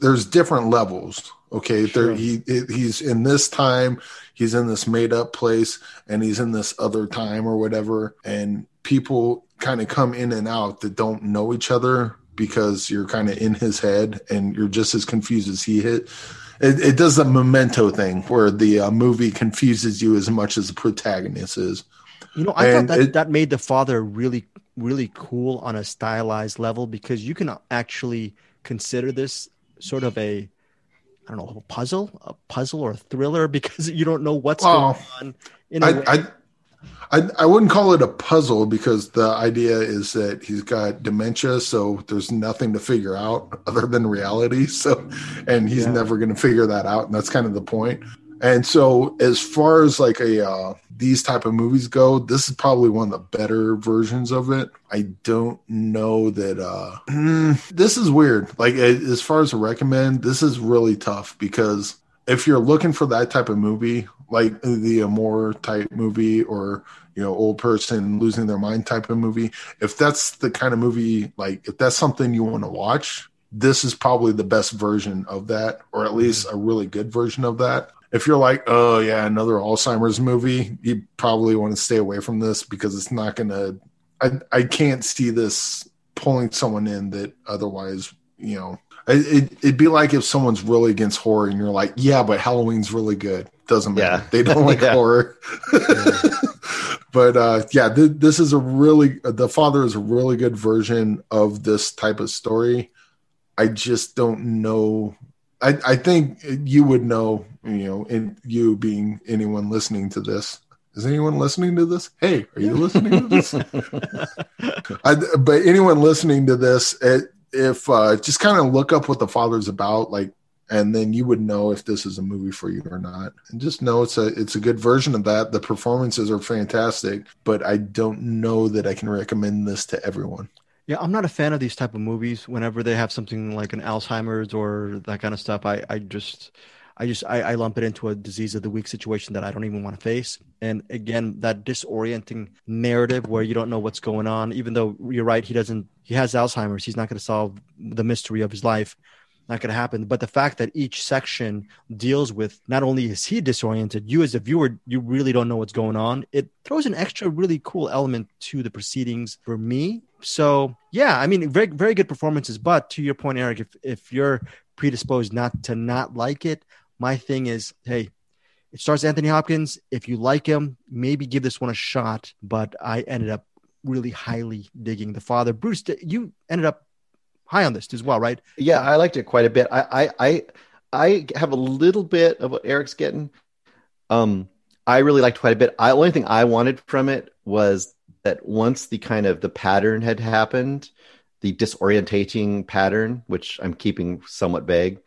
there's different levels okay sure. there he he's in this time he's in this made up place and he's in this other time or whatever. And people kind of come in and out that don't know each other because you're kind of in his head and you're just as confused as he hit. It, it does the memento thing where the uh, movie confuses you as much as the protagonist is. You know i and thought that it, that made the father really really cool on a stylized level because you can actually consider this sort of a I don't know, a puzzle, a puzzle or a thriller [laughs] because you don't know what's going on. In I, I, I, I wouldn't call it a puzzle because the idea is that he's got dementia, so there's nothing to figure out [laughs] other than reality. So, and he's yeah. never going to figure that out, and that's kind of the point. And so, as far as like a uh, these type of movies go, this is probably one of the better versions of it. I don't know that uh, [clears throat] this is weird. Like as far as a recommend, this is really tough because if you're looking for that type of movie, like the Amour type movie, or you know, old person losing their mind type of movie, if that's the kind of movie, like if that's something you want to watch, this is probably the best version of that, or at least a really good version of that if you're like, oh yeah, another Alzheimer's movie, you probably want to stay away from this because it's not gonna. I I can't see this pulling someone in that otherwise, you know, it, it'd be like if someone's really against horror and you're like, yeah, but Halloween's really good. Doesn't matter. Yeah. They don't [laughs] like horror. [laughs] but uh, yeah, th- this is a really the father is a really good version of this type of story. I just don't know I, I think you would know, you know, in you being anyone listening to this. Is anyone listening to this? Hey, are you listening to this? [laughs] I, but anyone listening to this, if uh, just kind of look up what the father's about, like and then you would know if this is a movie for you or not. And just know it's a it's a good version of that. The performances are fantastic, but I don't know that I can recommend this to everyone. Yeah, I'm not a fan of these type of movies. Whenever they have something like an Alzheimer's or that kind of stuff, I, I just I just I, I lump it into a disease of the week situation that I don't even want to face. And again, that disorienting narrative where you don't know what's going on, even though you're right, he doesn't he has Alzheimer's, he's not going to solve the mystery of his life. Not going to happen. But the fact that each section deals with not only is he disoriented, you as a viewer, you really don't know what's going on. It throws an extra really cool element to the proceedings for me. So yeah, I mean, very very good performances. But to your point, Eric, if if you're predisposed not to not like it, my thing is, hey, it starts Anthony Hopkins. If you like him, maybe give this one a shot. But I ended up really highly digging the father. Bruce, you ended up high on this as well, right? Yeah, I liked it quite a bit. I I I, I have a little bit of what Eric's getting. Um, I really liked quite a bit. I only thing I wanted from it was that once the kind of the pattern had happened, the disorientating pattern, which I'm keeping somewhat vague,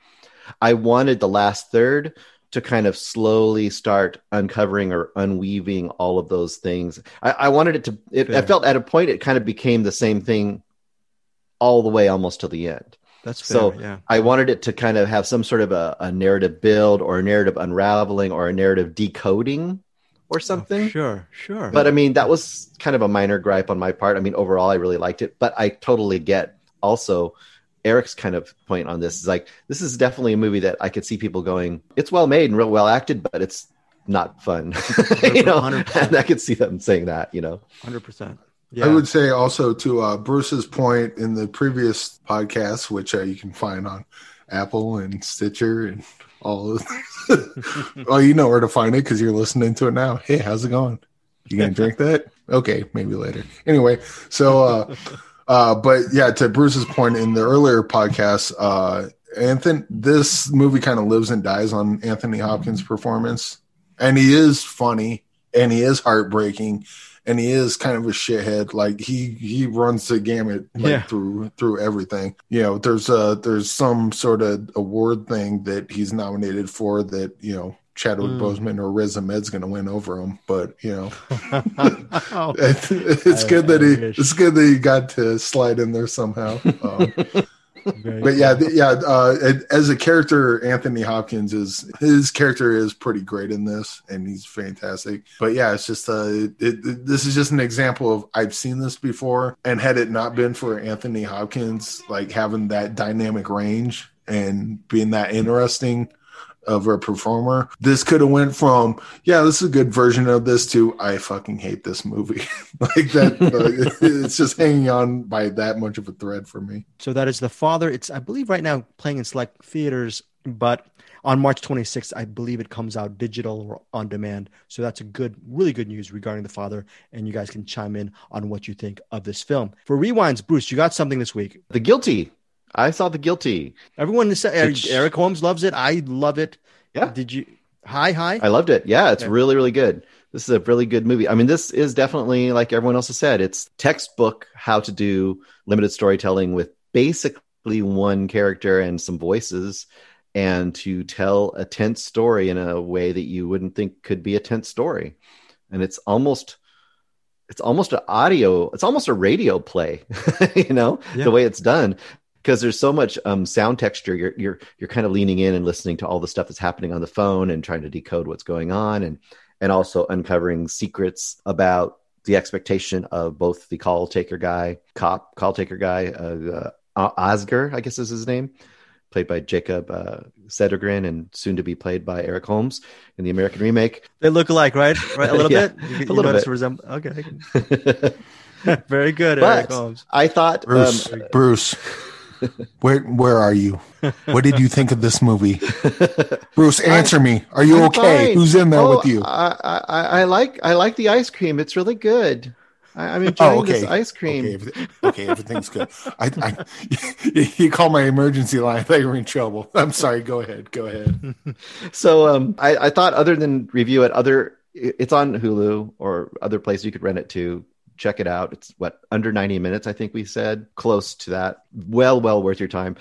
I wanted the last third to kind of slowly start uncovering or unweaving all of those things. I, I wanted it to. It, I felt at a point it kind of became the same thing all the way almost to the end. That's fair, so. Yeah. I wanted it to kind of have some sort of a, a narrative build or a narrative unraveling or a narrative decoding or oh, something. Oh, sure, sure. But I mean, that was kind of a minor gripe on my part. I mean, overall, I really liked it, but I totally get also Eric's kind of point on this is like this is definitely a movie that I could see people going, it's well made and real well acted, but it's not fun. [laughs] you know, 100%. and I could see them saying that, you know. Hundred percent. Yeah. I would say also to uh, Bruce's point in the previous podcast, which uh, you can find on Apple and Stitcher and all of [laughs] well, you know where to find it because you're listening to it now. Hey, how's it going? You gonna drink that? Okay, maybe later. Anyway, so uh uh, but yeah, to Bruce's point in the earlier podcast, uh, Anthony, this movie kind of lives and dies on Anthony Hopkins' performance, and he is funny and he is heartbreaking and he is kind of a shithead. Like he he runs the gamut like yeah. through through everything. You know, there's a there's some sort of award thing that he's nominated for that you know Chadwick mm. Boseman or Riz Ahmed's going to win over him. But you know, [laughs] [laughs] oh, it, it's I, good that he it's good that he got to slide in there somehow. Um, [laughs] but yeah, yeah. Uh, as a character, Anthony Hopkins is his character is pretty great in this, and he's fantastic. But yeah, it's just uh, it, it, this is just an example of I've seen this before, and had it not been for Anthony Hopkins, like having that dynamic range and being that interesting of a performer. This could have went from yeah, this is a good version of this to I fucking hate this movie. [laughs] like that, [laughs] uh, it's just hanging on by that much of a thread for me. So that is the father. It's I believe right now playing in select theaters, but on March 26th, I believe it comes out digital or on demand. So that's a good, really good news regarding the father. And you guys can chime in on what you think of this film. For rewinds, Bruce, you got something this week. The Guilty. I saw the guilty. Everyone is Eric, Eric Holmes loves it. I love it. Yeah. Did you? Hi, hi. I loved it. Yeah, it's yeah. really, really good. This is a really good movie. I mean, this is definitely like everyone else has said. It's textbook how to do limited storytelling with basically one character and some voices, and to tell a tense story in a way that you wouldn't think could be a tense story. And it's almost it's almost an audio it's almost a radio play [laughs] you know yeah. the way it's done because there's so much um, sound texture. You're you're you're kind of leaning in and listening to all the stuff that's happening on the phone and trying to decode what's going on, and and also uncovering secrets about the expectation of both the call taker guy, cop call taker guy, uh, uh, Oscar, I guess is his name, played by Jakob uh, Cedergren and soon to be played by Eric Holmes in the American remake. They look alike, right? Right, a [laughs] little yeah, bit. You, a little bit. Resem- okay. [laughs] Very good, but Eric Holmes. I thought Bruce. Um, Bruce where where are you? What did you think of this movie? [laughs] Bruce, answer I'm, me. Are you I'm okay? Fine. Who's in there oh, with you? I, I, I like I like the ice cream. It's really good. I, am enjoying oh, okay. this ice cream. Okay, everything, okay everything's good. I, I, [laughs] you call my emergency line. I thought you were in trouble. I'm sorry. Go ahead. Go ahead. [laughs] so, um, I, I thought other than review it, other it's on Hulu or other places you could rent it to check it out. It's what under 90 minutes, I think we said, close to that. Well, well worth your time.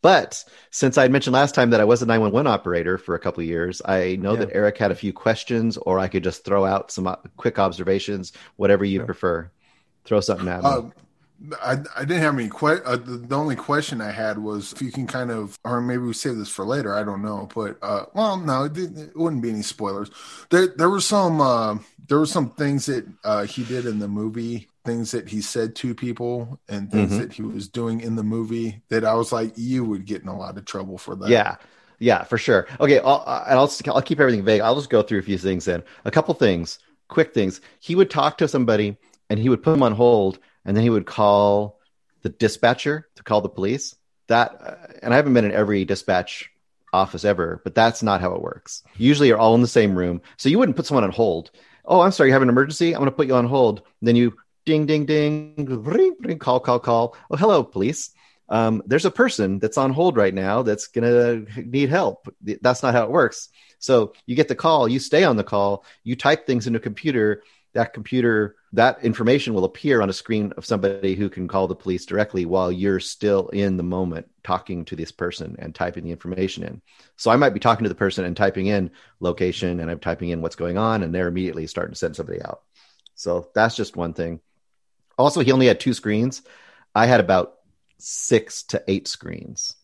But since I mentioned last time that I was a 911 operator for a couple of years, I know Yeah. that Eric had a few questions, or I could just throw out some uh, quick observations, whatever you prefer. Throw something at me. Uh, I, I didn't have any que- uh, the, the only question I had was if you can kind of, or maybe we save this for later. I don't know, but uh, well, no, it, didn't, it wouldn't be any spoilers. There, there were some, uh, there were some things that uh, he did in the movie, things that he said to people, and things Mhm. that he was doing in the movie that I was like, you would get in a lot of trouble for that. Yeah, yeah, for sure. Okay, I'll, and I'll I'll keep everything vague. I'll just go through a few things then. A couple things, quick things. He would talk to somebody, and he would put them on hold, and then he would call the dispatcher to call the police. That, uh, and I haven't been in every dispatch office ever, but that's not how it works. Usually, you're all in the same room, so you wouldn't put someone on hold. Oh, I'm sorry, you have an emergency. I'm going to put you on hold. Then you ding, ding, ding, ring, ring, call, call, call. Oh, hello, police um, there's a person that's on hold right now that's going to need help. That's not how it works. So you get the call, you stay on the call, you type things into a computer. That computer, that information will appear on a screen of somebody who can call the police directly while you're still in the moment talking to this person and typing the information in. So I might be talking to the person and typing in location and I'm typing in what's going on, and they're immediately starting to send somebody out. So that's just one thing. Also, he only had two screens. I had about six to eight screens.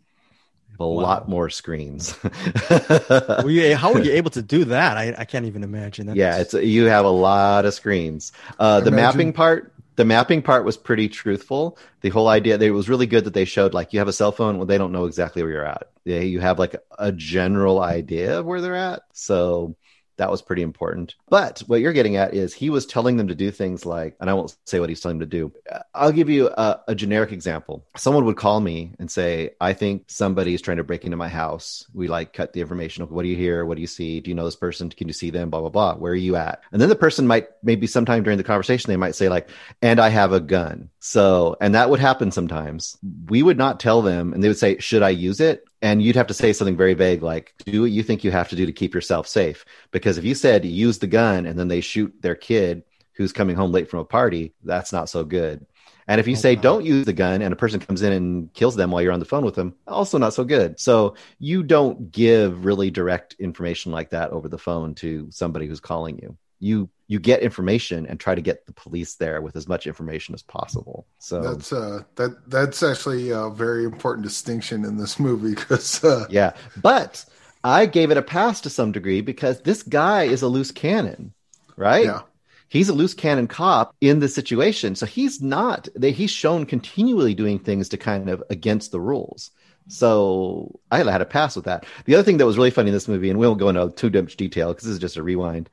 A lot more screens. [laughs] Were you, how were you able to do that? I, I can't even imagine. That's, yeah, it's you have a lot of screens. Uh, the Imagine- mapping part, the mapping part was pretty truthful. The whole idea, it was really good that they showed like you have a cell phone, well, they don't know exactly where you're at. Yeah, you have like a general idea of where they're at. So that was pretty important. But what you're getting at is he was telling them to do things like, and I won't say what he's telling them to do. I'll give you a, a generic example. Someone would call me and say, I think somebody is trying to break into my house. We like cut the information. What do you hear? What do you see? Do you know this person? Can you see them? Blah, blah, blah. Where are you at? And then the person might, maybe sometime during the conversation, they might say, like, and I have a gun. So, and that would happen sometimes. We would not tell them, and they would say, should I use it? And you'd have to say something very vague, like, do what you think you have to do to keep yourself safe. Because if you said use the gun and then they shoot their kid who's coming home late from a party, that's not so good. And if you oh, say don't use the gun and a person comes in and kills them while you're on the phone with them, also not so good. So you don't give really direct information like that over the phone to somebody who's calling you. You you get information and try to get the police there with as much information as possible. So That's uh that that's actually a very important distinction in this movie because uh, yeah, but I gave it a pass to some degree because this guy is a loose cannon, right? Yeah. He's a loose cannon cop in this situation. So he's not, they, he's shown continually doing things to kind of against the rules. So I had a pass with that. The other thing that was really funny in this movie, and we won't go into too much detail because this is just a rewind,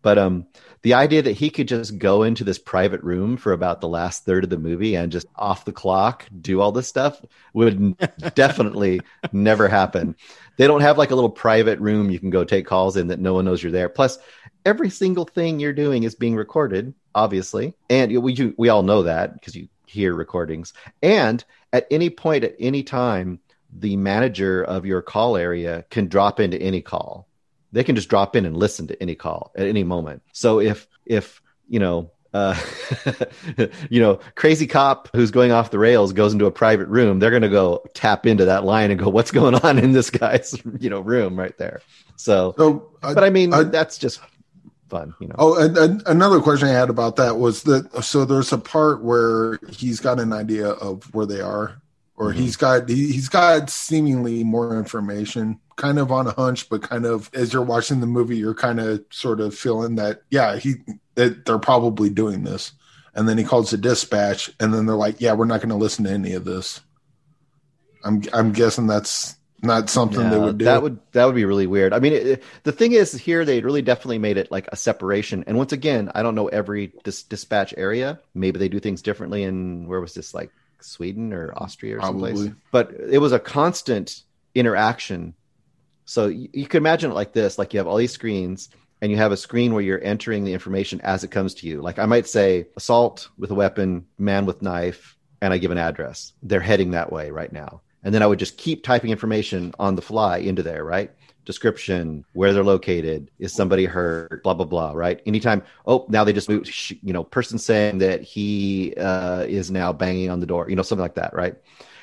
but um, the idea that he could just go into this private room for about the last third of the movie and just off the clock do all this stuff would [laughs] definitely never happen. They don't have like a little private room you can go take calls in that no one knows you're there. Plus, every single thing you're doing is being recorded, obviously, and we do, we all know that because you hear recordings. And at any point, at any time, the manager of your call area can drop into any call they can just drop in and listen to any call at any moment. So if if you know uh, [laughs] you know crazy cop who's going off the rails goes into a private room, they're going to go tap into that line and go, "What's going on in this guy's [laughs] you know room right there?" So, so uh, but I mean I- that's just fun, you know. Oh, and, and another question I had about that was that so there's a part where he's got an idea of where they are, or Mm-hmm. he's got he, he's got seemingly more information, kind of on a hunch, but kind of as you're watching the movie, you're kind of sort of feeling that yeah, he that they're probably doing this, and then he calls the dispatch, and then they're like, yeah, we're not going to listen to any of this. I'm I'm guessing that's not something they would do. That would that would be really weird. I mean, it, it- the thing is, here they really definitely made it like a separation. And once again, I don't know every dis- dispatch area. Maybe they do things differently. And where was this like Sweden or Austria or someplace? Probably. But it was a constant interaction. So you, you could imagine it like this: like you have all these screens. And you have a screen where you're entering the information as it comes to you. Like I might say, assault with a weapon, man with knife, and I give an address. They're heading that way right now. And then I would just keep typing information on the fly into there, right? Description, where they're located, is somebody hurt, blah, blah, blah, right? Anytime, oh, now they just you know, person saying that he uh, is now banging on the door, you know, something like that, right?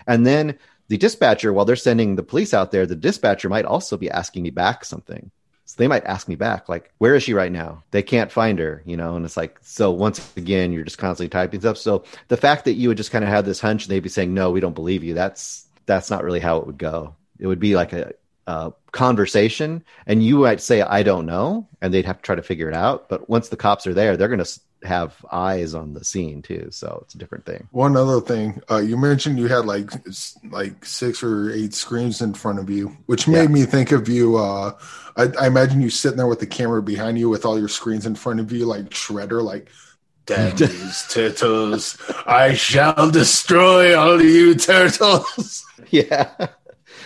And then the dispatcher, while they're sending the police out there, the dispatcher might also be asking me back something. So they might ask me back, like, where is she right now? They can't find her, you know? And it's like, so once again, you're just constantly typing stuff. So the fact that you would just kind of have this hunch and they'd be saying, no, we don't believe you, that's that's not really how it would go. It would be like a, a conversation and you might say, I don't know. And they'd have to try to figure it out. But once the cops are there, they're going to have eyes on the scene too. So it's a different thing. One other thing, uh, you mentioned you had like like six or eight screens in front of you, which made Yeah. me think of you. Uh, I, I imagine you sitting there with the camera behind you with all your screens in front of you, like Shredder, like. Damn [laughs] these turtles! I shall destroy all you turtles. [laughs] Yeah.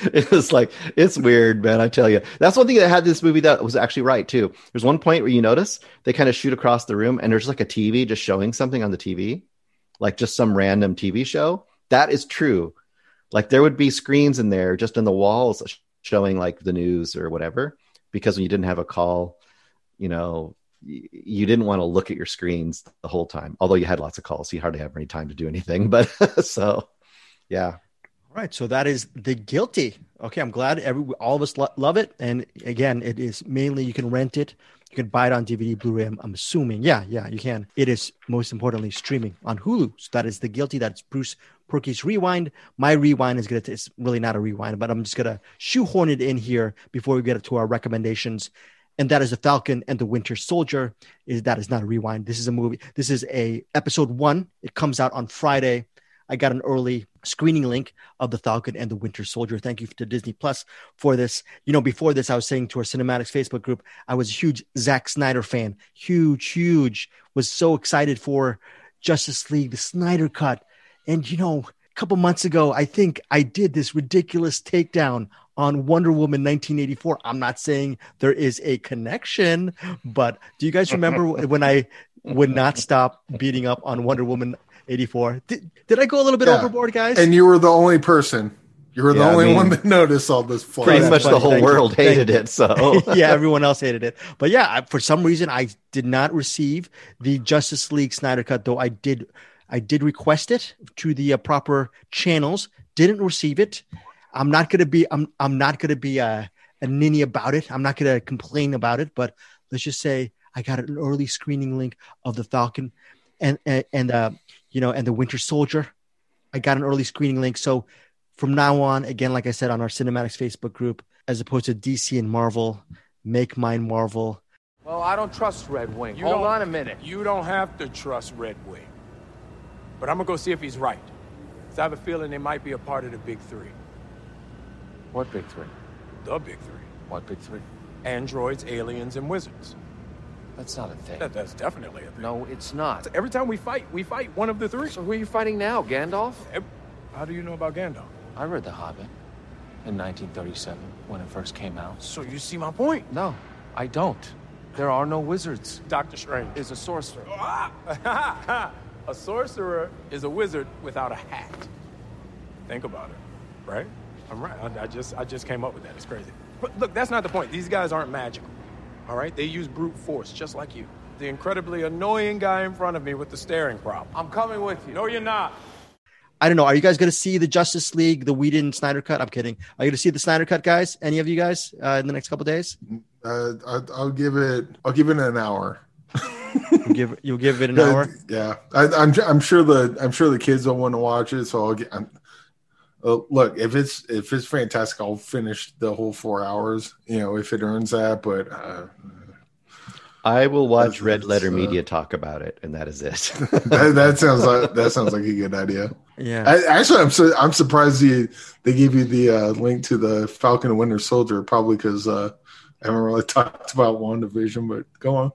[laughs] It was like it's weird, man. I tell you, that's one thing that had this movie that was actually right too. There's one point where you notice they kind of shoot across the room, and there's like a TV just showing something on the TV, like just some random TV show. That is true. Like there would be screens in there just in the walls showing like the news or whatever, because when you didn't have a call, you know, you didn't want to look at your screens the whole time. Although you had lots of calls, you hardly have any time to do anything. [laughs] But so, yeah. Right, so that is the guilty. Okay, I'm glad every all of us lo- love it, and again, it is mainly you can rent it, you can buy it on DVD, Blu-ray. I'm, I'm assuming, yeah, yeah, you can. It is most importantly streaming on Hulu. So that is the guilty. That's Bruce Purkey's rewind. My rewind is gonna. It's really not a rewind, but I'm just gonna shoehorn it in here before we get to our recommendations. And that is the Falcon and the Winter Soldier. Is that is not a rewind. This is a movie. This is a episode one. It comes out on Friday. I got an early screening link of the Falcon and the Winter Soldier. Thank you to Disney Plus for this. You know, before this, I was saying to our Cinematics Facebook group, I was a huge Zack Snyder fan. Huge, huge. Was so excited for Justice League, the Snyder Cut. And, you know, a couple months ago, I think I did this ridiculous takedown on Wonder Woman 1984. I'm not saying there is a connection, but do you guys remember [laughs] when I would not stop beating up on Wonder Woman 84? Did, did I go a little bit Yeah. overboard, guys? And you were the only person. You were the Yeah, I only mean, one that noticed all this flaw. Pretty that's much the whole Thank you. world Thank hated it. So [laughs] yeah, everyone else hated it. But yeah, I, for some reason, I did not receive the Justice League Snyder Cut, though I did. I did request it to the uh, proper channels. Didn't receive it. I'm not gonna be. I'm. I'm not gonna be a, a ninny about it. I'm not gonna complain about it. But let's just say I got an early screening link of the Falcon, and and, and uh, you know, and the Winter Soldier. I got an early screening link. So from now on, again, like I said on our Cinematics Facebook group, as opposed to DC and Marvel, make mine Marvel. Well, I don't trust Red Wing. You Hold don't- on a minute. You don't have to trust Red Wing. But I'm gonna go see if he's right. 'Cause I have a feeling they might be a part of the big three. What big three? The big three. What big three? Androids, aliens, and wizards. That's not a thing. That, that's definitely a thing. No, it's not. Every time we fight, we fight one of the three. So who are you fighting now, Gandalf? How do you know about Gandalf? I read The Hobbit in 1937 when it first came out. So you see my point. No, I don't. There are no wizards. Doctor Strange Is a sorcerer. [laughs] A sorcerer is a wizard without a hat. Think about it, right? I'm right. I, I just I just came up with that. It's crazy. But look, that's not the point. These guys aren't magical. All right? They use brute force just like you. The incredibly annoying guy in front of me with the staring problem. I'm coming with you. No, you're not. I don't know. Are you guys going to see the Justice League, the Whedon Snyder Cut? I'm kidding. Are you going to see the Snyder Cut, guys? Any of you guys uh, in the next couple days? Uh, I, I'll give it. I'll give it an hour. You'll give you'll give it an [laughs] hour. Yeah, I, I'm. I'm sure the. I'm sure the kids don't want to watch it. So I'll get. I'm, uh, look, if it's if it's fantastic, I'll finish the whole four hours. You know, if it earns that. But uh, I will watch That's- Red Letter uh, Media talk about it, and that is it. [laughs] [laughs] that, that sounds like that sounds like a good idea. Yeah. I, actually, I'm su- I'm surprised you they gave you the uh, link to the Falcon and Winter Soldier. Probably because uh, I haven't really [laughs] talked about WandaVision. But go on.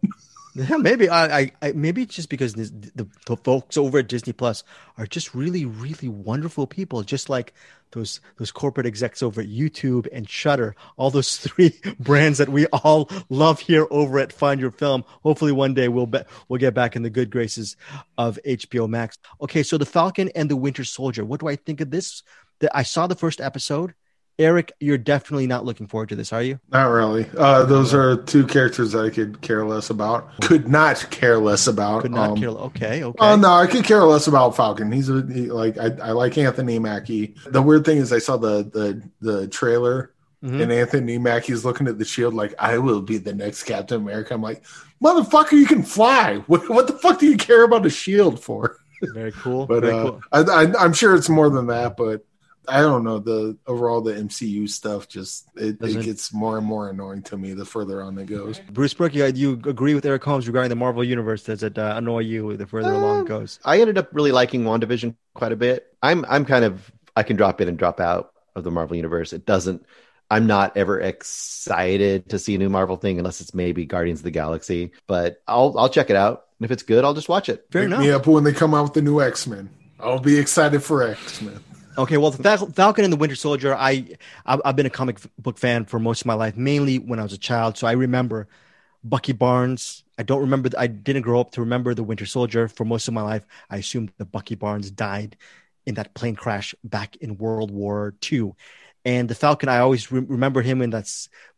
Yeah, maybe I, I, maybe just because this, the, the folks over at Disney Plus are just really, really wonderful people, just like those those corporate execs over at YouTube and Shudder, all those [laughs] three brands that we all love here over at Find Your Film. Hopefully, one day we'll be, we'll get back in the good graces of HBO Max. Okay, so the Falcon and the Winter Soldier. What do I think of this? That I saw the first episode, Eric, you're definitely not looking forward to this, are you? Not really. Uh, those are two characters that I could care less about. Could not care less about. Could not Um, care. Okay, okay. Oh no, I could care less about Falcon. He's a, he, like I, I like Anthony Mackie. The weird thing is I saw the the the trailer Mhm. and Anthony Mackie's looking at the shield like I will be the next Captain America. I'm like, motherfucker, you can fly. [laughs] What what the fuck do you care about a shield for? Very cool. [laughs] But Very uh, cool. I, I, I'm sure it's more than that. But I don't know the overall the MCU stuff. Just it, it gets more and more annoying to me the further on it goes. Bruce Brook, you, you agree with Eric Holmes regarding the Marvel Universe? Does it uh, annoy you the further along it goes? I ended up really liking WandaVision quite a bit. I'm I'm kind of I can drop in and drop out of the Marvel universe. It doesn't I'm not ever excited to see a new Marvel thing unless it's maybe Guardians of the Galaxy, but I'll I'll check it out. And if it's good, I'll just watch it. Fair Pick enough. me up when they come out with the new X Men. I'll be excited for X Men. Okay, well, the Falcon and the Winter Soldier, I I've, been a comic book fan for most of my life, mainly when I was a child. So I remember Bucky Barnes. I don't remember. I didn't grow up to remember the Winter Soldier for most of my life. I assumed that Bucky Barnes died in that plane crash back in World War II. And the Falcon, I always re- remember him in that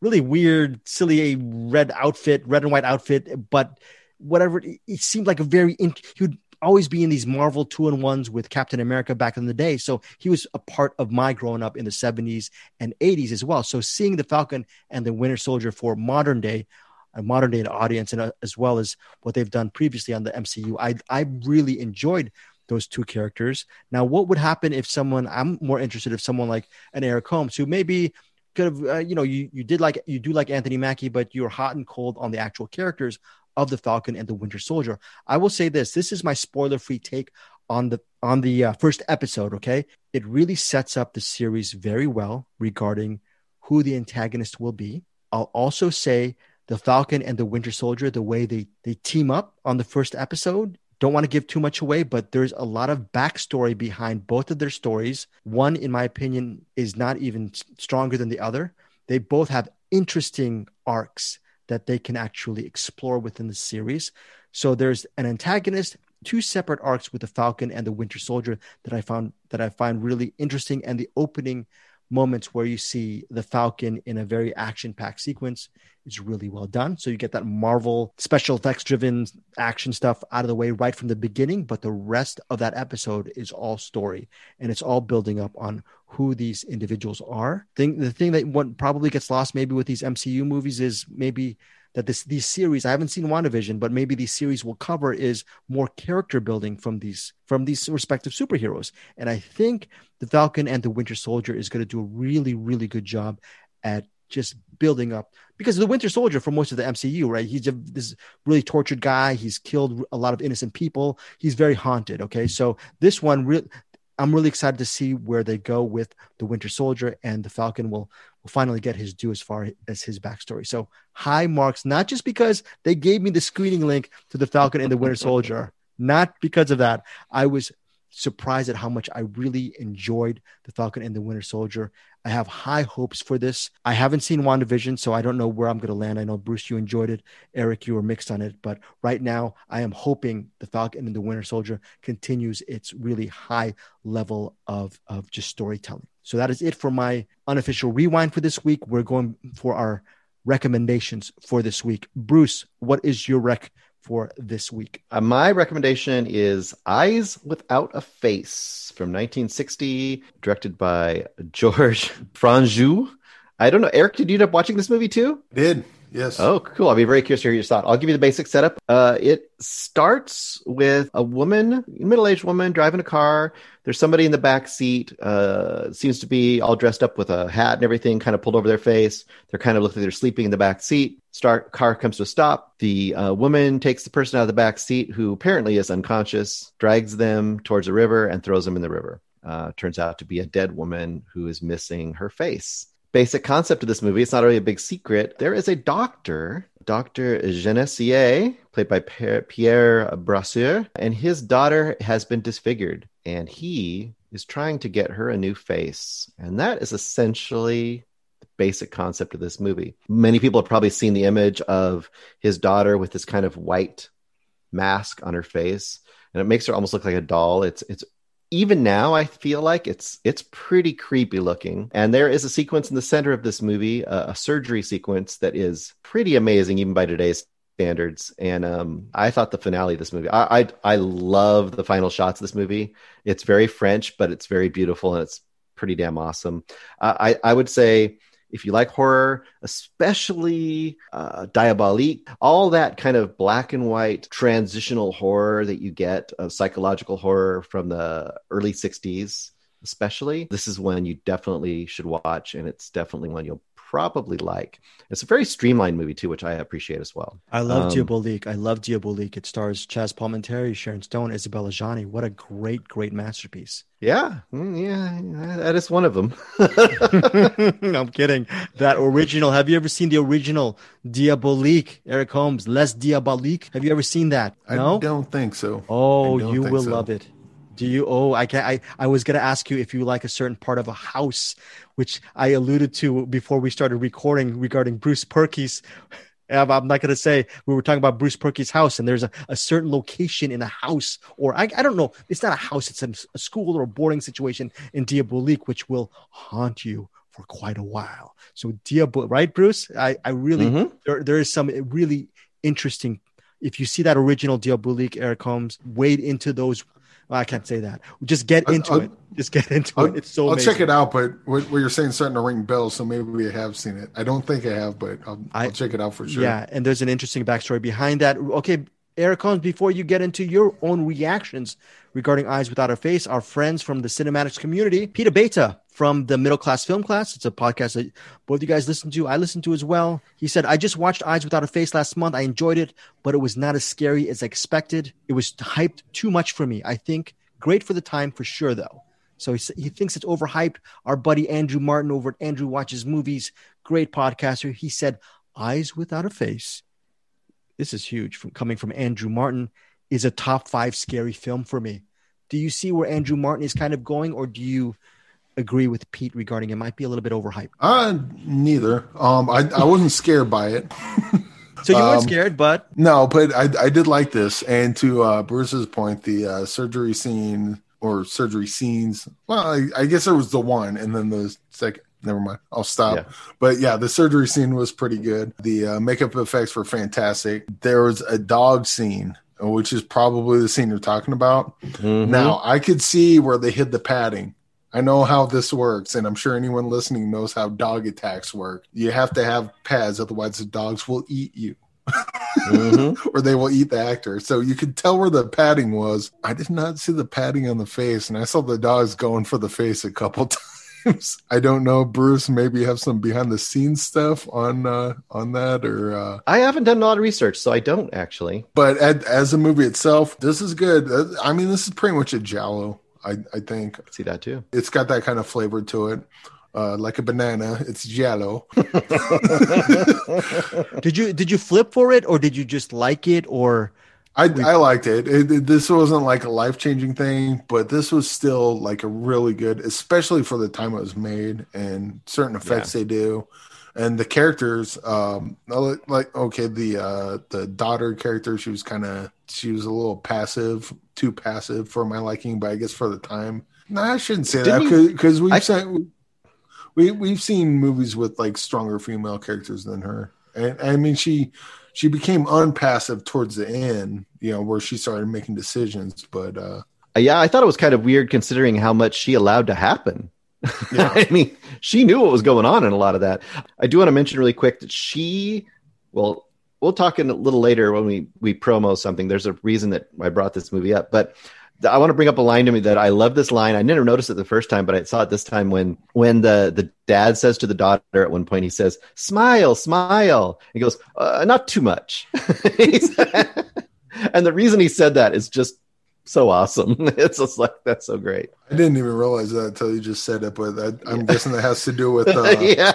really weird, silly red outfit, red and white outfit. But whatever, it, it seemed like a very. In- he would always be in these Marvel two and ones with Captain America back in the day. So he was a part of my growing up in the 70s and 80s as well. So seeing the Falcon and the Winter Soldier for modern day, a modern day audience, and uh, as well as what they've done previously on the MCU, I I really enjoyed those two characters. Now, what would happen if someone? I'm more interested if someone like an Eric Holmes, who maybe could have, uh, you know, you you did like you do like Anthony Mackie, but you're hot and cold on the actual characters of the Falcon and the Winter Soldier. I will say this: this is my spoiler-free take on the on the uh, first episode. Okay, it really sets up the series very well regarding who the antagonist will be. I'll also say the Falcon and the Winter Soldier, the way they they team up on the first episode. Don't want to give too much away, but there's a lot of backstory behind both of their stories. One, in my opinion, is not even stronger than the other. They both have interesting arcs that they can actually explore within the series. So there's an antagonist, two separate arcs with the Falcon and the Winter Soldier that I found that I find really interesting, and the opening moments where you see the Falcon in a very action-packed sequence is really well done. So you get that Marvel special effects driven action stuff out of the way right from the beginning, but the rest of that episode is all story and it's all building up on who these individuals are. Thing the thing that what probably gets lost maybe with these MCU movies is maybe that this these series I haven't seen WandaVision, but maybe these series will cover is more character building from these from these respective superheroes. And I think the Falcon and the Winter Soldier is going to do a really really good job at just building up because the Winter Soldier for most of the MCU, right? He's a, this really tortured guy. He's killed a lot of innocent people. He's very haunted. Okay, so this one, re- I'm really excited to see where they go with the Winter Soldier and the Falcon will will finally get his due as far as his backstory. So high marks, not just because they gave me the screening link to the Falcon and the Winter Soldier, [laughs] not because of that. I was surprised at how much I really enjoyed the Falcon and the Winter Soldier. I have high hopes for this. I haven't seen WandaVision, so I don't know where I'm going to land. I know Bruce, you enjoyed it. Eric, you were mixed on it, but right now I am hoping the Falcon and the Winter Soldier continues its really high level of of just storytelling. So that is it for my unofficial rewind for this week. We're going for our recommendations for this week. Bruce, what is your rec for this week? Uh, my recommendation is Eyes Without a Face from 1960, directed by [laughs] George Franju. I don't know, Eric, did you end up watching this movie too? Did yes? Oh, cool. I'll be very curious to hear your thought. I'll give you the basic setup. Uh, it starts with a woman, middle-aged woman, driving a car. There's somebody in the back seat. Uh, seems to be all dressed up with a hat and everything, kind of pulled over their face. They're kind of look like they're sleeping in the back seat. Start car comes to a stop. The uh, woman takes the person out of the back seat, who apparently is unconscious, drags them towards a river and throws them in the river. Uh, turns out to be a dead woman who is missing her face basic concept of this movie. It's not really a big secret. There is a doctor, Dr. Genessier, played by Pierre, Pierre Brasseur, and his daughter has been disfigured, and he is trying to get her a new face. And that is essentially the basic concept of this movie. Many people have probably seen the image of his daughter with this kind of white mask on her face, and it makes her almost look like a doll. It's it's even now I feel like it's it's pretty creepy looking. And there is a sequence in the center of this movie, a surgery sequence that is pretty amazing even by today's standards. And um, I thought the finale of this movie, I, I I love the final shots of this movie. It's very French, but it's very beautiful and it's pretty damn awesome. Uh, I I would say if you like horror, especially uh, Diabolique, all that kind of black and white transitional horror that you get, uh, psychological horror from the early 60s, especially, this is one you definitely should watch. And it's definitely one you'll probably like. It's a very streamlined movie too, which I appreciate as well. I love um, Diabolique. I love Diabolique. It stars Chaz Palminteri, Sharon Stone, Isabella Adjani. What a great, great masterpiece. Yeah, mm, yeah, that is one of them. [laughs] I'm kidding. That original. Have you ever seen the original Diabolique? Eric Holmes, Les Diabolique. Have you ever seen that? No, I don't think so. Oh, you will so. love it. Do you? Oh, I can. I I was gonna ask you if you like a certain part of a house, which I alluded to before we started recording regarding Bruce Purkey's. [laughs] I'm not going to say we were talking about Bruce Purkey's house, and there's a, a certain location in a house, or I, I don't know. It's not a house; it's a, a school or a boarding situation in Diabolique, which will haunt you for quite a while. So Diabolique, right, Bruce? I, I really mm-hmm. there there is some really interesting. If you see that original Diabolique, Eric Holmes, wade into those I can't say that. Just get into I'll, it. Just get into I'll, it. It's so. I'll amazing. check it out, but what, what, you're saying starting to ring bells, so maybe we have seen it. I don't think I have, but I'll, I, will check it out for sure. Yeah, and there's an interesting backstory behind that. Okay, Eric Holmes, before you get into your own reactions regarding Eyes Without a Face, our friends from the cinematics community, Peter Beta from the Middle Class Film Class. It's a podcast that both you guys listen to. I listen to as well. He said, I just watched Eyes Without a Face last month. I enjoyed it, but it was not as scary as I expected. It was hyped too much for me. I think Great for the time for sure, though. So he, he thinks it's overhyped. Our buddy Andrew Martin over at Andrew Watches Movies, great podcaster. He said, Eyes Without a Face. This is huge from coming from Andrew Martin is a top five scary film for me. Do you see where Andrew Martin is kind of going, or do you agree with Pete regarding it might be a little bit overhyped? Uh, neither. Um, I, I wasn't scared by it. [laughs] So you weren't um, scared, but no, but I, I did like this. And to uh, Bruce's point, the uh, surgery scene or surgery scenes. Well, I, I, guess it was the one, and then the second. Never mind. I'll stop. Yeah. But yeah, the surgery scene was pretty good. The uh, makeup effects were fantastic. There was a dog scene, which is probably the scene you're talking about. Mm-hmm. Now I could see where they hid the padding I know how this works, and I'm sure anyone listening knows how dog attacks work. You have to have pads, otherwise the dogs will eat you. mm-hmm. [laughs] or they will eat the actor. So you could tell where the padding was. I did not see the padding on the face, and I saw the dogs going for the face a couple [laughs] times. I don't know, Bruce. Maybe you have some behind the scenes stuff on uh, on that, or uh... I haven't done a lot of research, so I don't actually. But at, as a movie itself, this is good. I mean, this is pretty much a giallo I, I think. I see that too. It's got that kind of flavor to it. Uh, like a banana, it's yellow. [laughs] did you did you flip for it, or did you just like it, or? I, I liked it. It, it. This wasn't like a life changing thing, but this was still like a really good, especially for the time it was made and certain effects yeah. they do and the characters um like okay the uh the daughter character she was kind of she was a little passive too passive for my liking but i guess for the time no i shouldn't say Didn't that because we've I, seen we we've seen movies with like stronger female characters than her and i mean she she became unpassive towards the end you know where she started making decisions but uh yeah i thought it was kind of weird considering how much she allowed to happen [laughs] yeah. I mean, she knew what was going on in a lot of that. I do want to mention really quick that she, well, we'll talk in a little later when we we promo something. There's a reason that I brought this movie up, but I want to bring up a line to me that I love this line. I never noticed it the first time, but I saw it this time when when the the dad says to the daughter at one point, he says, "Smile, smile." He goes, uh, "Not too much." [laughs] and the reason he said that is just so awesome. [laughs] It's just like that's so great. I didn't even realize that until you just said it, but I, am yeah. guessing that has to do with [laughs] uh, yeah,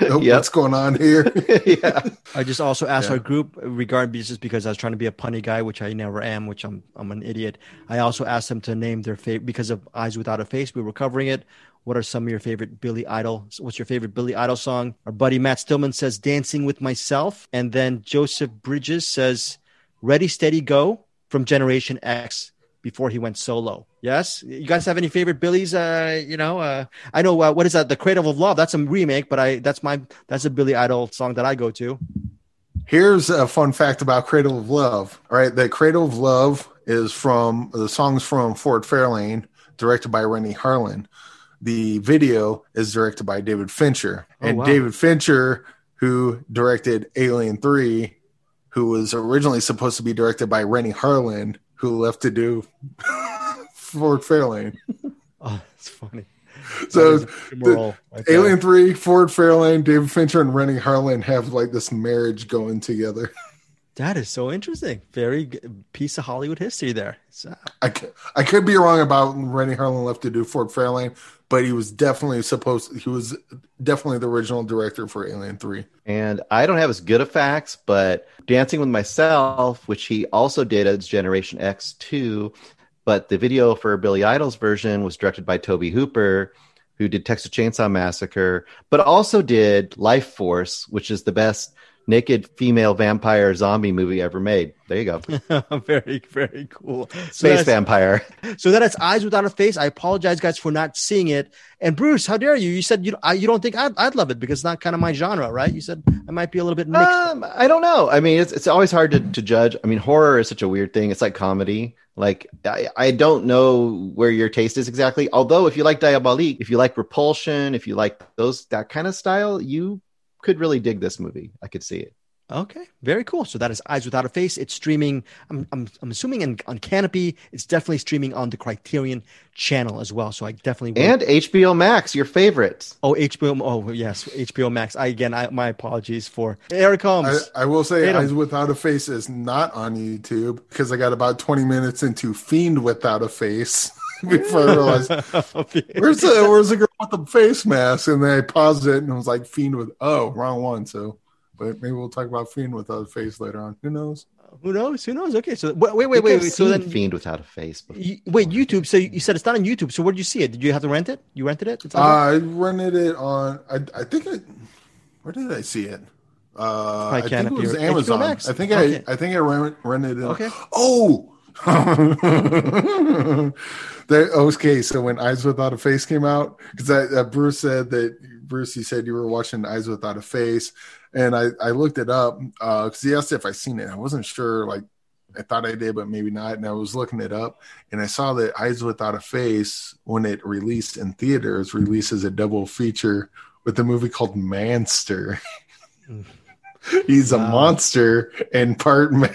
yep. what's going on here. [laughs] yeah, I just also asked yeah. our group regarding just because I was trying to be a punny guy, which I never am, which I'm I'm an idiot. I also asked them to name their favorite because of Eyes Without a Face. We were covering it. What are some of your favorite Billy Idol? What's your favorite Billy Idol song? Our buddy Matt Stillman says "Dancing with Myself," and then Joseph Bridges says "Ready, Steady, Go." From Generation X before he went solo. Yes. You guys have any favorite Billies? Uh, you know, uh, I know uh, what is that? The Cradle of Love. That's a remake, but I that's my that's a Billy Idol song that I go to. Here's a fun fact about Cradle of Love. All right, the Cradle of Love is from the songs from Ford Fairlane, directed by Renny Harlin. The video is directed by David Fincher, Oh, and wow. David Fincher, who directed Alien Three, who was originally supposed to be directed by Renny Harlin, who left to do [laughs] Ford Fairlane. Oh, that's funny. So That is a rigmarole the- there. Alien Three, Ford Fairlane, David Fincher, and Renny Harlin have like this marriage going together. [laughs] That is so interesting. Very good piece of Hollywood history there. So, I, c- I could be wrong about Renny Harlin left to do Ford Fairlane, but he was definitely supposed. He was definitely the original director for Alien Three. And I don't have as good of facts, but Dancing with Myself, which he also did as Generation X2, but the video for Billy Idol's version was directed by Tobe Hooper, who did Texas Chainsaw Massacre, but also did Life Force, which is the best naked female vampire zombie movie ever made. There you go. [laughs] very, very cool. So Space vampire. So that is Eyes Without a Face. I apologize, guys, for not seeing it. And Bruce, how dare you? You said you I, you don't think I'd, I'd love it because it's not kind of my genre, right? You said I might be a little bit mixed. Um, I don't know. I mean, it's it's always hard to, to judge. I mean, horror is such a weird thing. It's like comedy. Like I, I don't know where your taste is exactly. Although if you like Diabolique, if you like Repulsion, if you like those that kind of style, you could really dig this movie. I could see it. Okay, very cool. So that is Eyes Without a Face. It's streaming. I'm I'm, I'm assuming in, on Kanopy. It's definitely streaming on the Criterion channel as well. So I definitely will. And HBO Max, your favorite. oh HBO. Oh yes, HBO Max. I again, I, my apologies for Eric I, Holmes. I will say, Hit 'em. Eyes Without a Face is not on YouTube because I got about twenty minutes into Fiend Without a Face [laughs] [laughs] before I realized where's the where's the girl with the face mask, and then I paused it and it was like Fiend with oh wrong one. So, but maybe we'll talk about Fiend Without a Face later on. Who knows? Who knows? Who knows? Okay, so wait, wait, wait, wait. Wait. So then, Fiend without a face. Before. you, wait, YouTube. So you said it's not on YouTube. So where did you see it? Did you have to rent it? You rented it? It's on I rented it on. I I think I where did I see it? Uh, I think it was Amazon. I think Okay. I I think I rented it. Okay. Oh. [laughs] there, okay, so when Eyes Without a Face came out, because uh, Bruce said that Bruce, you said you were watching Eyes Without a Face, and I I looked it up because he asked if I seen it. I wasn't sure, like I thought I did, but maybe not. And I was looking it up, and I saw that Eyes Without a Face, when it released in theaters, releases a double feature with a movie called Manster. [laughs] He's a monster and part [laughs] man.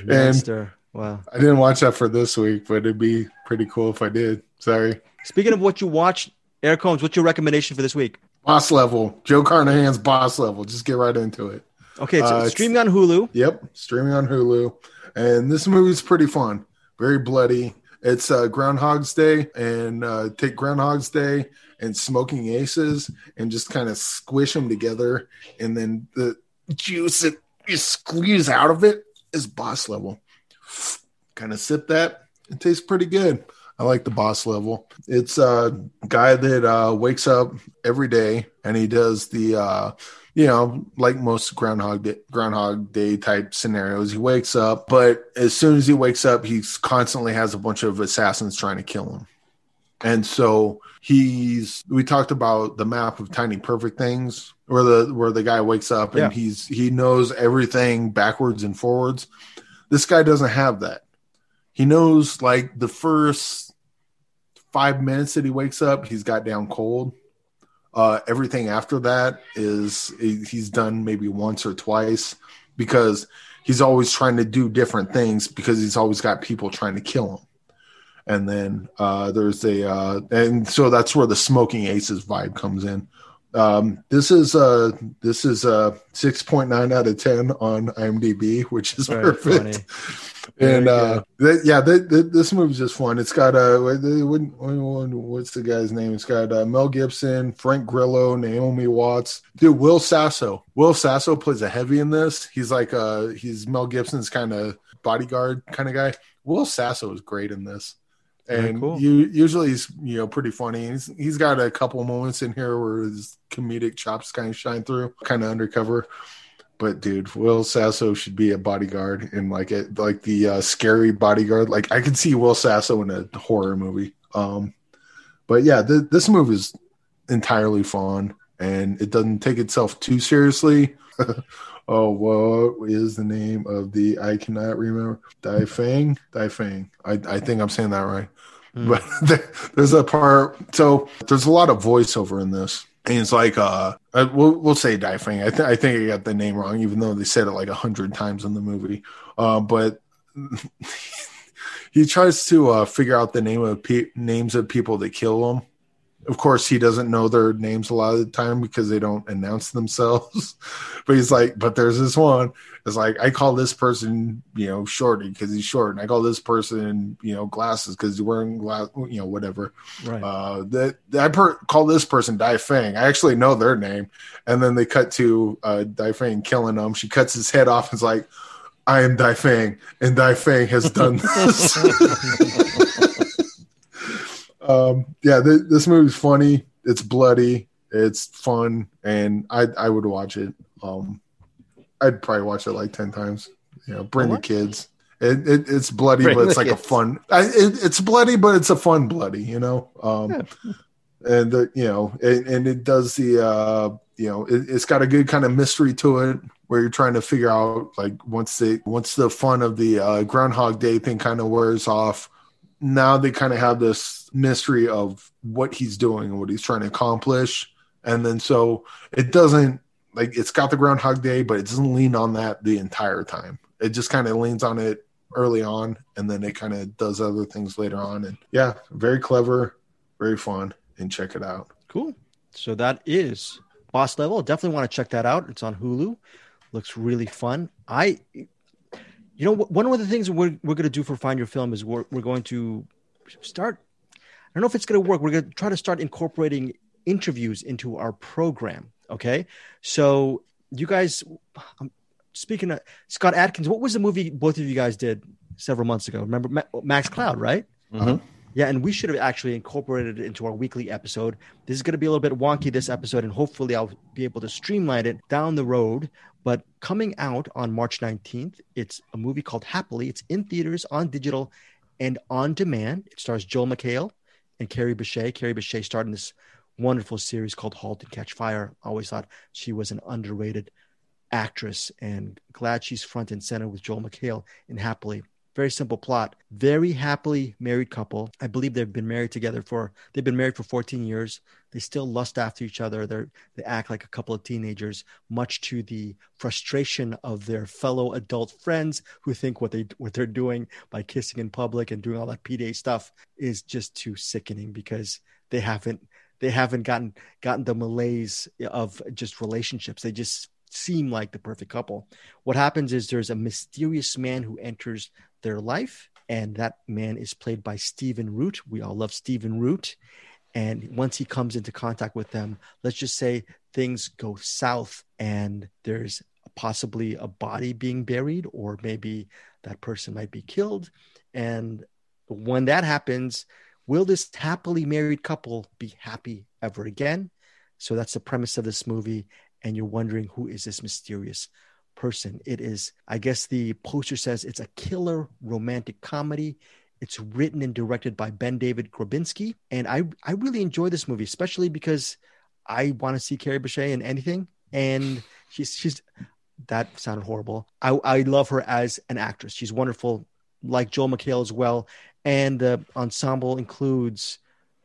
And Monster. Wow. I didn't watch that for this week, but it'd be pretty cool if I did. Sorry. Speaking of what you watched, Eric Holmes, what's your recommendation for this week? Boss level. Joe Carnahan's boss level. Just get right into it. Okay, it's Uh, streaming on Hulu. Yep, streaming on Hulu. And this movie's pretty fun. Very bloody. It's uh, Groundhog's Day, and uh, take Groundhog's Day and Smoking Aces, and just kind of squish them together, and then the juice that you squeeze out of it is boss level. Kind of sip that. It tastes pretty good. I like the boss level. It's a guy that uh, wakes up every day and he does the, uh, you know, like most Groundhog Day, Groundhog Day type scenarios. He wakes up, but as soon as he wakes up, he constantly has a bunch of assassins trying to kill him. And so he's we talked about the map of tiny perfect things where the where the guy wakes up and Yeah. he's he knows everything backwards and forwards. This guy doesn't have that. He knows like the first five minutes that he wakes up, he's got down cold. Uh, everything after that is he's done maybe once or twice because he's always trying to do different things because he's always got people trying to kill him. And then uh, there's a uh, and so that's where the smoking aces vibe comes in. Um, this is uh this is a point nine out of ten on IMDb, which is Very perfect. funny. [laughs] And uh, th- yeah, th- th- this movie's just fun. It's got uh, what- what's the guy's name? It's got uh, Mel Gibson, Frank Grillo, Naomi Watts, dude. Will Sasso. Will Sasso plays a heavy in this. He's like uh, he's Mel Gibson's kind of bodyguard kind of guy. Will Sasso is great in this. And cool. you usually he's you know pretty funny. He's he's got a couple moments in here where his comedic chops kind of shine through, kind of undercover. but dude, Will Sasso should be a bodyguard in like it like the uh, scary bodyguard. Like I could see Will Sasso in a horror movie. Um, but yeah, th- this movie is entirely fun and it doesn't take itself too seriously. [laughs] oh, what is the name of the? I cannot remember. Dai Fang. Dai Fang. I I think I'm saying that right. Mm. But [laughs] there's a part. So there's a lot of voiceover in this and it's like uh, uh we'll we'll say Daifeng. I think I think I got the name wrong, even though they said it like a hundred times in the movie. Uh, but [laughs] he tries to uh, figure out the name of pe- names of people that kill him, of course he doesn't know their names a lot of the time because they don't announce [laughs] themselves. But he's like but there's this one. It's like i call this person you know shorty because he's short and i call this person you know glasses because he's wearing glass you know whatever. Right. Uh that i per- call this person dai fang i actually know their name. And then they cut to uh dai fang killing him. She cuts his head off and is like i am dai fang and dai fang has done [laughs] this [laughs] um, yeah, th- this movie's funny. It's bloody. It's fun, and I I would watch it. Um, I'd probably watch it like ten times. You know, bring the kids. It, it, it's bloody, bring but it's like kids. a fun. I, it, it's bloody, but it's a fun bloody. You know, um, yeah. and the, you know, and, and it does the uh, you know, it, it's got a good kind of mystery to it where you're trying to figure out like once the once the fun of the uh, Groundhog Day thing kind of wears off, now they kind of have this mystery of what he's doing and what he's trying to accomplish. And then so it doesn't like it's got the Groundhog Day, but it doesn't lean on that the entire time. It just kind of leans on it early on, and then it kind of does other things later on. And yeah, very clever, very fun, and check it out. Cool. So that is Boss Level. Definitely want to check that out. It's on Hulu. Looks really fun. I you know, one of the things we're, we're going to do for Find Your Film is we're, we're going to start. I don't know if it's going to work. We're going to try to start incorporating interviews into our program. Okay. So, you guys, I'm speaking of Scott Adkins, what was the movie both of you guys did several months ago? Remember Max Cloud, right? Mm-hmm. Yeah, and we should have actually incorporated it into our weekly episode. This is going to be a little bit wonky this episode, and hopefully I'll be able to streamline it down the road. But coming out on March 19th, it's a movie called Happily. It's in theaters, on digital, and on demand. It stars Joel McHale and Kerry Bishé. Kerry Bishé starred in this wonderful series called Halt and Catch Fire. I always thought she was an underrated actress, and glad she's front and center with Joel McHale in Happily. Very simple plot. Very happily married couple. I believe they've been married together for they've been married for 14 years. They still lust after each other. They they act like a couple of teenagers, much to the frustration of their fellow adult friends who think what they what they're doing by kissing in public and doing all that PDA stuff is just too sickening because they haven't they haven't gotten gotten the malaise of just relationships. They just seem like the perfect couple. What happens is there's a mysterious man who enters their life. And that man is played by Stephen Root. We all love Stephen Root. And once he comes into contact with them, let's just say things go south and there's possibly a body being buried, or maybe that person might be killed. And when that happens, will this happily married couple be happy ever again? So that's the premise of this movie. And you're wondering who is this mysterious person. It is, I guess the poster says it's a killer romantic comedy. It's written and directed by BenDavid Grabinski. And I, I really enjoy this movie, especially because I want to see Kerry Bishé in anything. And she's, she's, that sounded horrible. I, I love her as an actress. She's wonderful, like Joel McHale as well. And the ensemble includes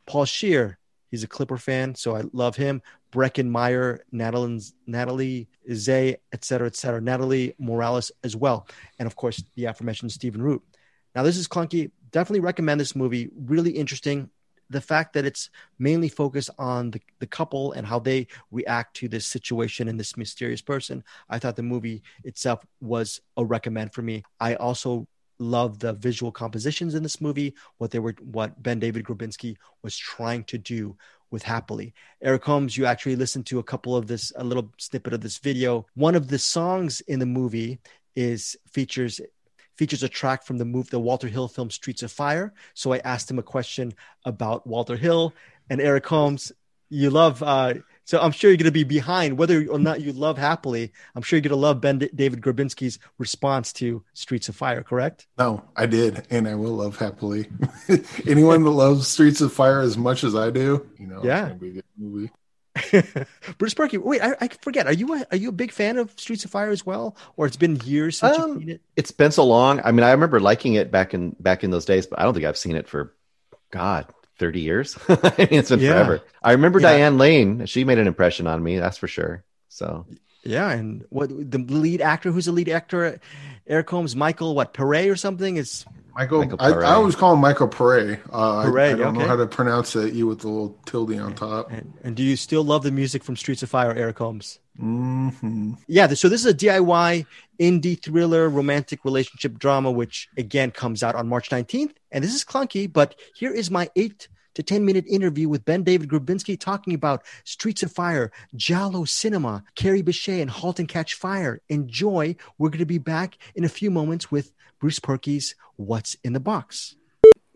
Paul Scheer. He's a Clipper fan, so I love him. Breckin Meyer, Natalie, Natalie Zea, et cetera, et cetera. Natalie Morales as well. And of course, the aforementioned Stephen Root. Now, this is clunky. Definitely recommend this movie. Really interesting. The fact that it's mainly focused on the, the couple and how they react to this situation and this mysterious person. I thought the movie itself was a recommend for me. I also love the visual compositions in this movie, what they were, what BenDavid Grabinski was trying to do with happily eric holmes you actually listened to a couple of this a little snippet of this video one of the songs in the movie is features features a track from the move the walter hill film streets of fire so i asked him a question about walter hill and eric holmes you love uh So I'm sure you're going to be behind, whether or not you love Happily. I'm sure you're going to love Ben D- David Grabinski's response to Streets of Fire. Correct? No, I did, and I will love Happily. [laughs] Anyone that loves Streets of Fire as much as I do, you know, Yeah. it's gonna be a good movie. [laughs] Bruce Purkey. Wait, I, I forget. Are you a, are you a big fan of Streets of Fire as well, or it's been years since Um, you've seen it? It's been so long. I mean, I remember liking it back in back in those days, but I don't think I've seen it for God, 30 years. [laughs] I mean, it's been Yeah. forever. I remember Yeah. Diane Lane. She made an impression on me, that's for sure. So Yeah, and what the lead actor? Who's the lead actor? Eric Holmes, Michael, what Pere or something? Is Michael, Michael I, I always call him Michael Pare. Uh, I- I, don't okay. know how to pronounce that. You with the little tilde on top. and, and do you still love the music from Streets of Fire, Eric Holmes? hmm Yeah, so this is a DIY indie thriller romantic relationship drama, which again comes out on March 19th. And this is clunky, but here is my eight to 10 minute interview with BenDavid Grabinski talking about Streets of Fire, Giallo Cinema, Kerry Bishé, and Halt and Catch Fire. Enjoy. We're going to be back in a few moments with Bruce Purkey's What's in the Box.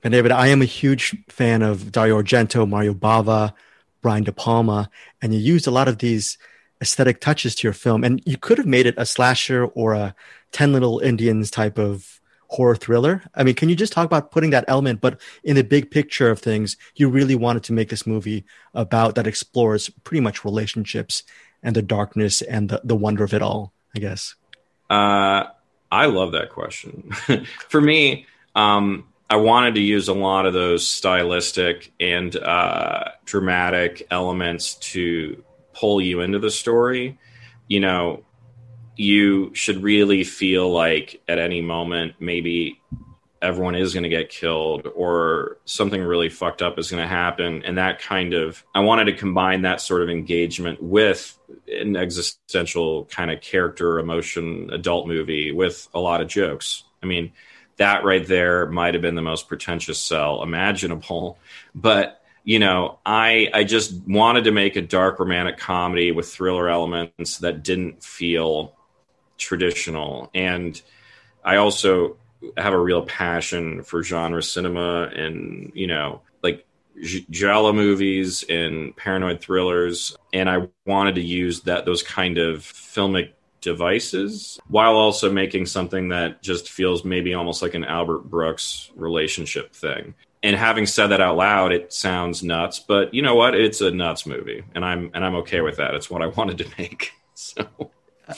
Ben David, I am a huge fan of Dario Argento, Mario Bava, Brian De Palma, and you used a lot of these aesthetic touches to your film. And you could have made it a slasher or a 10 Little Indians type of horror thriller. I mean, can you just talk about putting that element, but in the big picture of things, you really wanted to make this movie about that explores pretty much relationships and the darkness and the, the wonder of it all, I guess. Uh, I love that question. [laughs] For me, um, I wanted to use a lot of those stylistic and uh, dramatic elements to pull you into the story. You know, you should really feel like at any moment, maybe everyone is going to get killed or something really fucked up is going to happen. And that kind of, I wanted to combine that sort of engagement with an existential kind of character emotion adult movie with a lot of jokes. I mean, that right there might have been the most pretentious sell imaginable, but you know, I I just wanted to make a dark romantic comedy with thriller elements that didn't feel traditional, and I also have a real passion for genre cinema and you know like J- giallo movies and paranoid thrillers. And i wanted to use that those kind of filmic devices while also making something that just feels maybe almost like an albert brooks relationship thing. And having said that out loud it sounds nuts but you know what? It's a nuts movie and i'm and i'm okay with that. It's what i wanted to make [laughs] so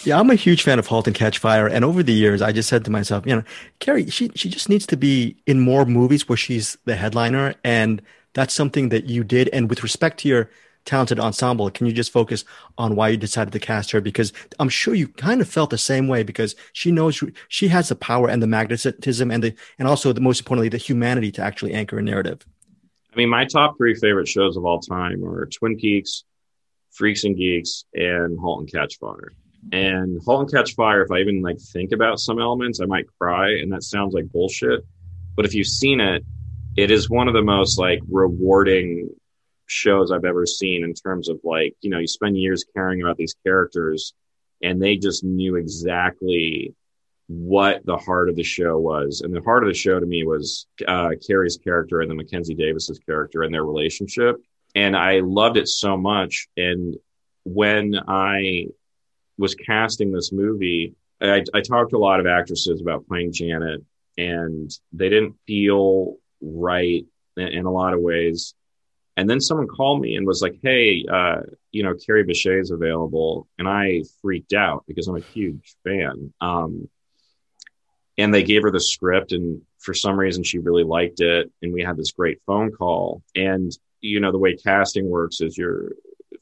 Yeah, I'm a huge fan of Halt and Catch Fire, and over the years, I just said to myself, you know, Kerry, she she just needs to be in more movies where she's the headliner, and that's something that you did. And with respect to your talented ensemble, can you just focus on why you decided to cast her? Because I'm sure you kind of felt the same way because she knows she has the power and the magnetism and the and also the most importantly the humanity to actually anchor a narrative. I mean, my top three favorite shows of all time are Twin Peaks, Freaks and Geeks, and Halt and Catch Fire. And Halt and Catch Fire, if I even like think about some elements, I might cry, and that sounds like bullshit. But if you've seen it, it is one of the most like rewarding shows I've ever seen in terms of like, you know, you spend years caring about these characters and they just knew exactly what the heart of the show was. And the heart of the show to me was uh, Kerry's character and the Mackenzie Davis's character and their relationship. And I loved it so much. And when I was casting this movie, I, I talked to a lot of actresses about playing Janet, and they didn't feel right in, in a lot of ways. And then someone called me and was like, "Hey, uh, you know, Kerry Bishé is available," and I freaked out because I'm a huge fan. Um, and they gave her the script, and for some reason, she really liked it, and we had this great phone call. And you know, the way casting works is you're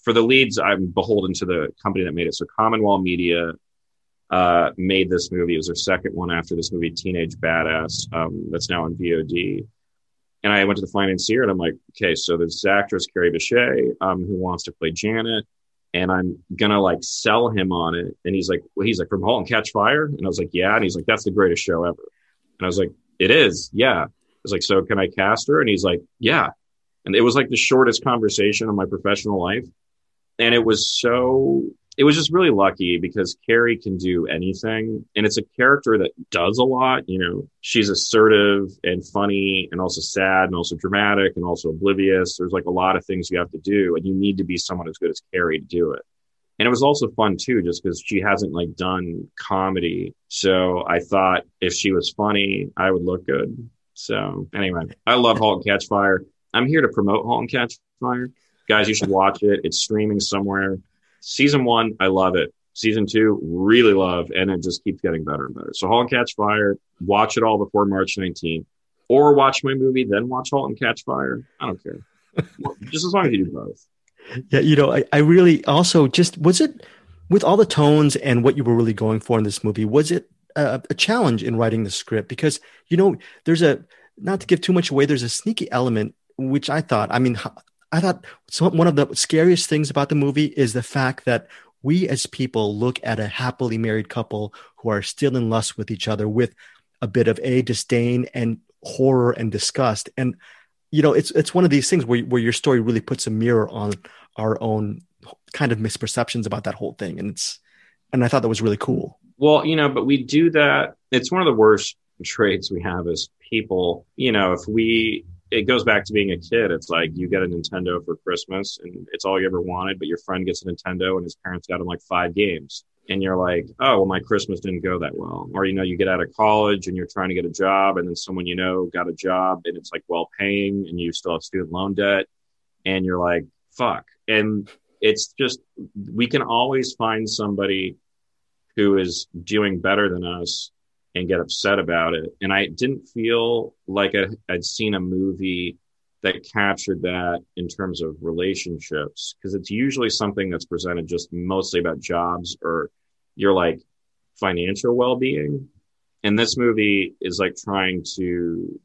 for the leads, I'm beholden to the company that made it. So Commonwealth Media uh, made this movie. It was their second one after this movie, Teenage Badass, um, that's now on VOD. And I went to the financier and I'm like, okay, so there's this actress, Kerry Bishé, um, who wants to play Janet. And I'm gonna like sell him on it. And he's like, well, he's like from Halt and Catch Fire. And I was like, yeah. And he's like, that's the greatest show ever. And I was like, it is, yeah. I was like, so can I cast her? And he's like, yeah. And it was like the shortest conversation of my professional life and it was so it was just really lucky because Kerry can do anything. And it's a character that does a lot. You know, she's assertive and funny and also sad and also dramatic and also oblivious. There's like a lot of things you have to do, and you need to be someone as good as Kerry to do it. And it was also fun too, just because she hasn't like done comedy. So I thought if she was funny, I would look good. So anyway, I love *Halt and Catch Fire*. I'm here to promote *Halt and Catch Fire*. Guys, you should watch it. It's streaming somewhere. Season one, I love it. Season two, really love, and it just keeps getting better and better. So *Halt and Catch Fire*, watch it all before March 19th, or watch my movie, then watch *Halt and Catch Fire*. I don't care. [laughs] just as long as you do both. Yeah, you know, I, I really also just was it with all the tones and what you were really going for in this movie, was it a, a challenge in writing the script? Because, you know, there's a, not to give too much away, there's a sneaky element, which I thought, I mean, I thought one of the scariest things about the movie is the fact that we as people look at a happily married couple who are still in lust with each other with a bit of a disdain and horror and disgust. And you know, it's it's one of these things where where your story really puts a mirror on our own kind of misperceptions about that whole thing, and it's and I thought that was really cool. Well, you know, but we do that. It's one of the worst traits we have as people. You know, if we it goes back to being a kid. It's like you get a Nintendo for Christmas and it's all you ever wanted, but your friend gets a Nintendo and his parents got him like five games and you're like, oh, well, my Christmas didn't go that well. Or, you know, you get out of college and you're trying to get a job, and then someone you know got a job and it's like well paying, and you still have student loan debt, and you're like, fuck. And it's just, we can always find somebody who is doing better than us and get upset about it. And I didn't feel like I, I'd seen a movie that captured that in terms of relationships because it's usually something that's presented just mostly about jobs or your like financial well-being and this movie is like trying to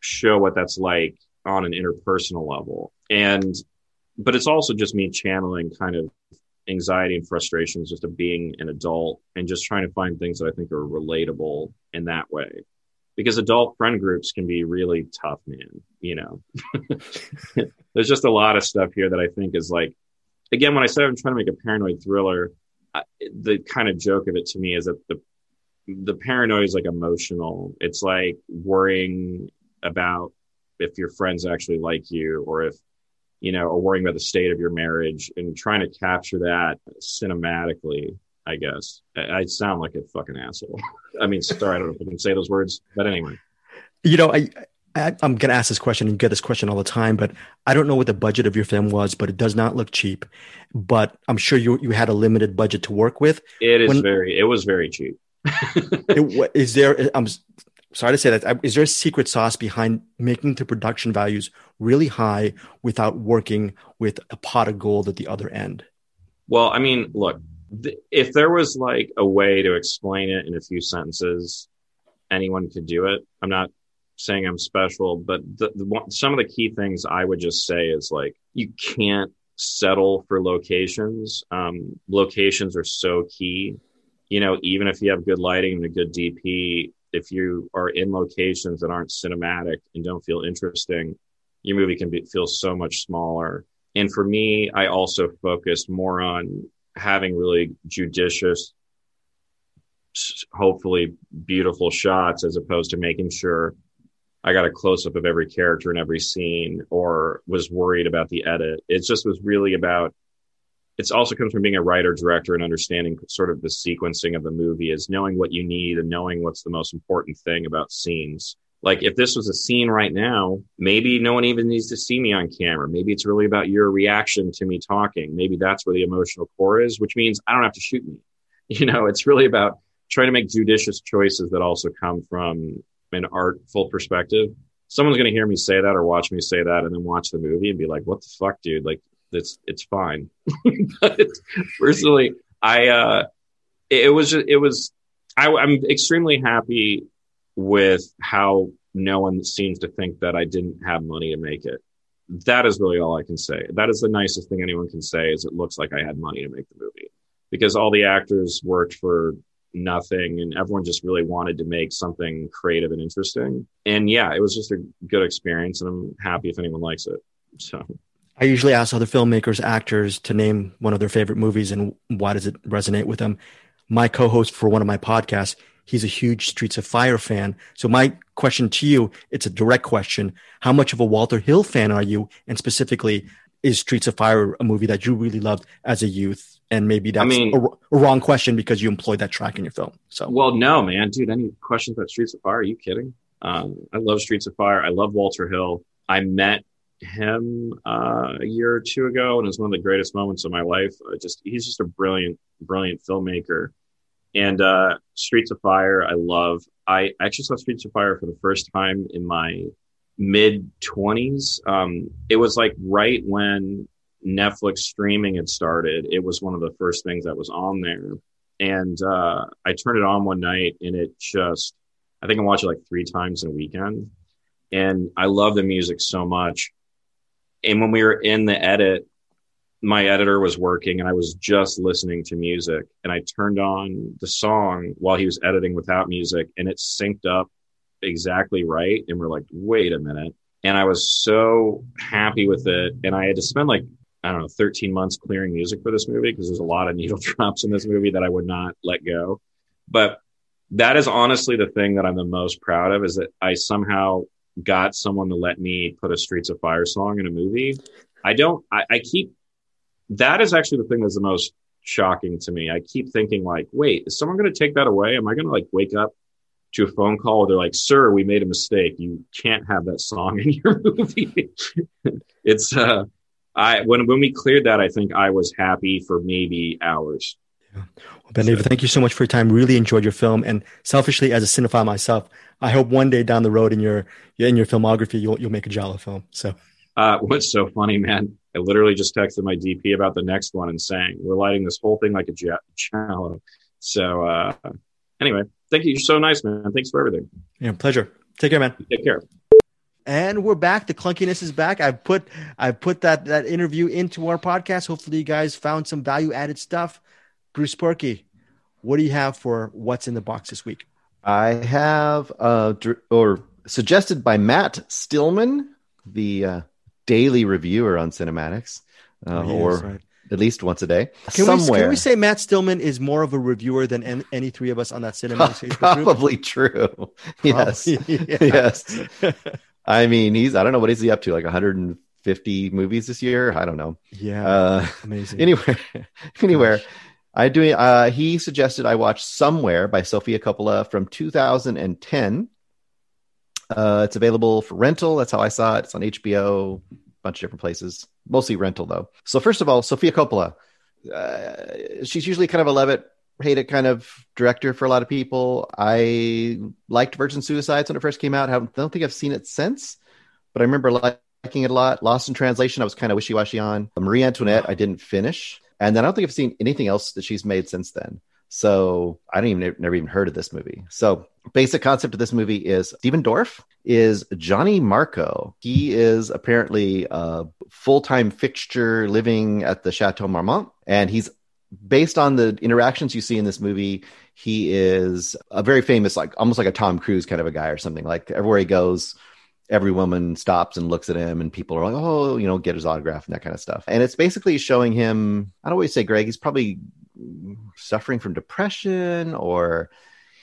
show what that's like on an interpersonal level and but it's also just me channeling kind of anxiety and frustrations just of being an adult and just trying to find things that i think are relatable in that way because adult friend groups can be really tough, man. You know, [laughs] there's just a lot of stuff here that I think is like, again, when I said I'm trying to make a paranoid thriller, I, the kind of joke of it to me is that the the paranoia is like emotional. It's like worrying about if your friends actually like you or if you know, or worrying about the state of your marriage and trying to capture that cinematically I guess. I, I sound like a fucking asshole. I mean, sorry, I don't know if I can say those words, but anyway. You know, I, I am going to ask this question and get this question all the time, but I don't know what the budget of your film was, but it does not look cheap. But I'm sure you you had a limited budget to work with. It is when, very. It was very cheap. [laughs] it, is there? I'm sorry to say that. Is there a secret sauce behind making the production values really high without working with a pot of gold at the other end? Well, I mean, look, if there was like a way to explain it in a few sentences, anyone could do it. I'm not saying I'm special, but the, the, some of the key things I would just say is like you can't settle for locations. Um, locations are so key. You know, even if you have good lighting and a good DP, if you are in locations that aren't cinematic and don't feel interesting, your movie can be, feel so much smaller. And for me, I also focused more on having really judicious, hopefully beautiful shots as opposed to making sure I got a close up of every character in every scene or was worried about the edit. It just was really about it also comes from being a writer director and understanding sort of the sequencing of the movie is knowing what you need and knowing what's the most important thing about scenes like if this was a scene right now, maybe no one even needs to see me on camera. Maybe it's really about your reaction to me talking. Maybe that's where the emotional core is, which means I don't have to shoot me. [laughs] You know, it's really about trying to make judicious choices that also come from an artful perspective. Someone's going to hear me say that or watch me say that and then watch the movie and be like, what the fuck, dude? Like, it's, it's fine. [laughs] but personally, I, uh, it, was just, it was, I, I'm extremely happy with how no one seems to think that I didn't have money to make it. That is really all I can say. That is the nicest thing anyone can say is it looks like I had money to make the movie because all the actors worked for nothing and everyone just really wanted to make something creative and interesting. And yeah, it was just a good experience and I'm happy if anyone likes it. So I usually ask other filmmakers, actors to name one of their favorite movies and why does it resonate with them. My co-host for one of my podcasts, he's a huge Streets of Fire fan. So my question to you, it's a direct question. How much of a Walter Hill fan are you? And specifically, is Streets of Fire a movie that you really loved as a youth? And maybe that's I mean- a, a wrong question because you employed that track in your film. So Well, no, man, dude. Any questions about Streets of Fire? Are you kidding? Um, I love Streets of Fire. I love Walter Hill. I met him uh, a year or two ago, and it was one of the greatest moments of my life. Just he's just a brilliant, brilliant filmmaker. And uh, Streets of Fire, I love. I actually saw Streets of Fire for the first time in my mid twenties. Um, it was like right when Netflix streaming had started. It was one of the first things that was on there, and uh, I turned it on one night, and it just. I think I watched it like three times in a weekend, and I love the music so much. And when we were in the edit, my editor was working and I was just listening to music and I turned on the song while he was editing without music and it synced up exactly right. And we're like, wait a minute. And I was so happy with it. And I had to spend like, I don't know, 13 months clearing music for this movie because there's a lot of needle [laughs] drops in this movie that I would not let go. But that is honestly the thing that I'm the most proud of is that I somehow got someone to let me put a Streets of Fire song in a movie. I don't, I, I keep, that is actually the thing that's the most shocking to me. I keep thinking like, wait, is someone going to take that away? Am I going to like wake up to a phone call where they're like, sir, we made a mistake. You can't have that song in your [laughs] movie. it's, uh, I, when, when we cleared that, I think I was happy for maybe hours. Well, BenDavid, thank you so much for your time. Really enjoyed your film, and selfishly, as a cinephile myself, I hope one day down the road in your in your filmography, you'll you'll make a Giallo film. So, Uh, what's so funny, man? I literally just texted my DP about the next one and saying we're lighting this whole thing like a ja- giallo. So, uh, anyway, thank you. You're so nice, man. Thanks for everything. yeah, pleasure. Take care, man. Take care. And we're back. The clunkiness is back. I put I put that that interview into our podcast. Hopefully, you guys found some value added stuff. Bruce Purkey, what do you have for what's in the box this week? I have, uh, or suggested by Matt Stillman, the uh, daily reviewer on Cinematics, uh, Oh, or right. at least once a day. Can we, somewhere. can we say Matt Stillman is more of a reviewer than an, any three of us on that Cinematics? [laughs] Group? Probably true. [laughs] Yes. Probably, [laughs] yeah. yes. I mean, he's, I don't know, what is he up to? Like 150 movies this year? I don't know. Yeah, Uh, amazing. anywhere, anywhere. I do. Uh, he suggested I watch Somewhere by Sofia Coppola from 2010. Uh, it's available for rental. That's how I saw it. It's on HBO, a bunch of different places, mostly rental though. So first of all, Sofia Coppola. Uh, she's usually kind of a love it, hate it kind of director for a lot of people. I liked Virgin Suicides when it first came out. I don't think I've seen it since, but I remember liking it a lot. Lost in Translation, I was kind of wishy washy on. Marie Antoinette, I didn't finish, and then I don't think I've seen anything else that she's made since then. So I don't even never even heard of this movie. So basic concept of this movie is Stephen Dorff is Johnny Marco. He is apparently a full-time fixture living at the Chateau Marmont, and he's based on the interactions you see in this movie. He is a very famous, like almost like a Tom Cruise kind of a guy or something. Like everywhere he goes, every woman stops and looks at him and people are like oh you know get his autograph and that kind of stuff and it's basically showing him i don't always say greg he's probably suffering from depression or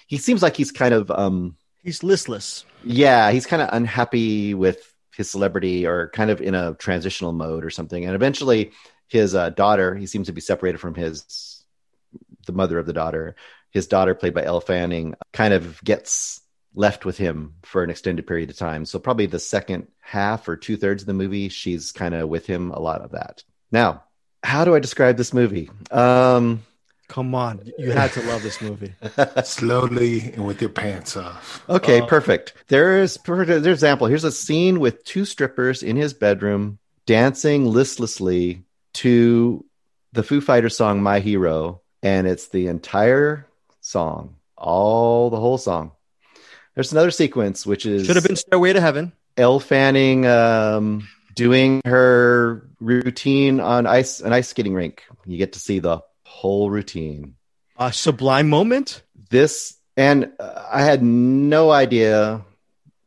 he seems like he's kind of um He's listless. yeah he's kind of unhappy with his celebrity or kind of in a transitional mode or something and eventually his uh, daughter he seems to be separated from his the mother of the daughter his daughter played by elle fanning kind of gets left with him for an extended period of time so probably the second half or two-thirds of the movie she's kind of with him a lot of that now how do i describe this movie um Come on, you had to love this movie. [laughs] Slowly and with your pants off. Okay, perfect. There's for there's example. Here's a scene with two strippers in his bedroom dancing listlessly to the Foo Fighters song "My Hero," and it's the entire song, all the whole song. There's another sequence which is Should have been Stairway to Heaven. Elle Fanning um, doing her routine on ice an ice skating rink. You get to see the whole routine A sublime moment. this and uh, i had no idea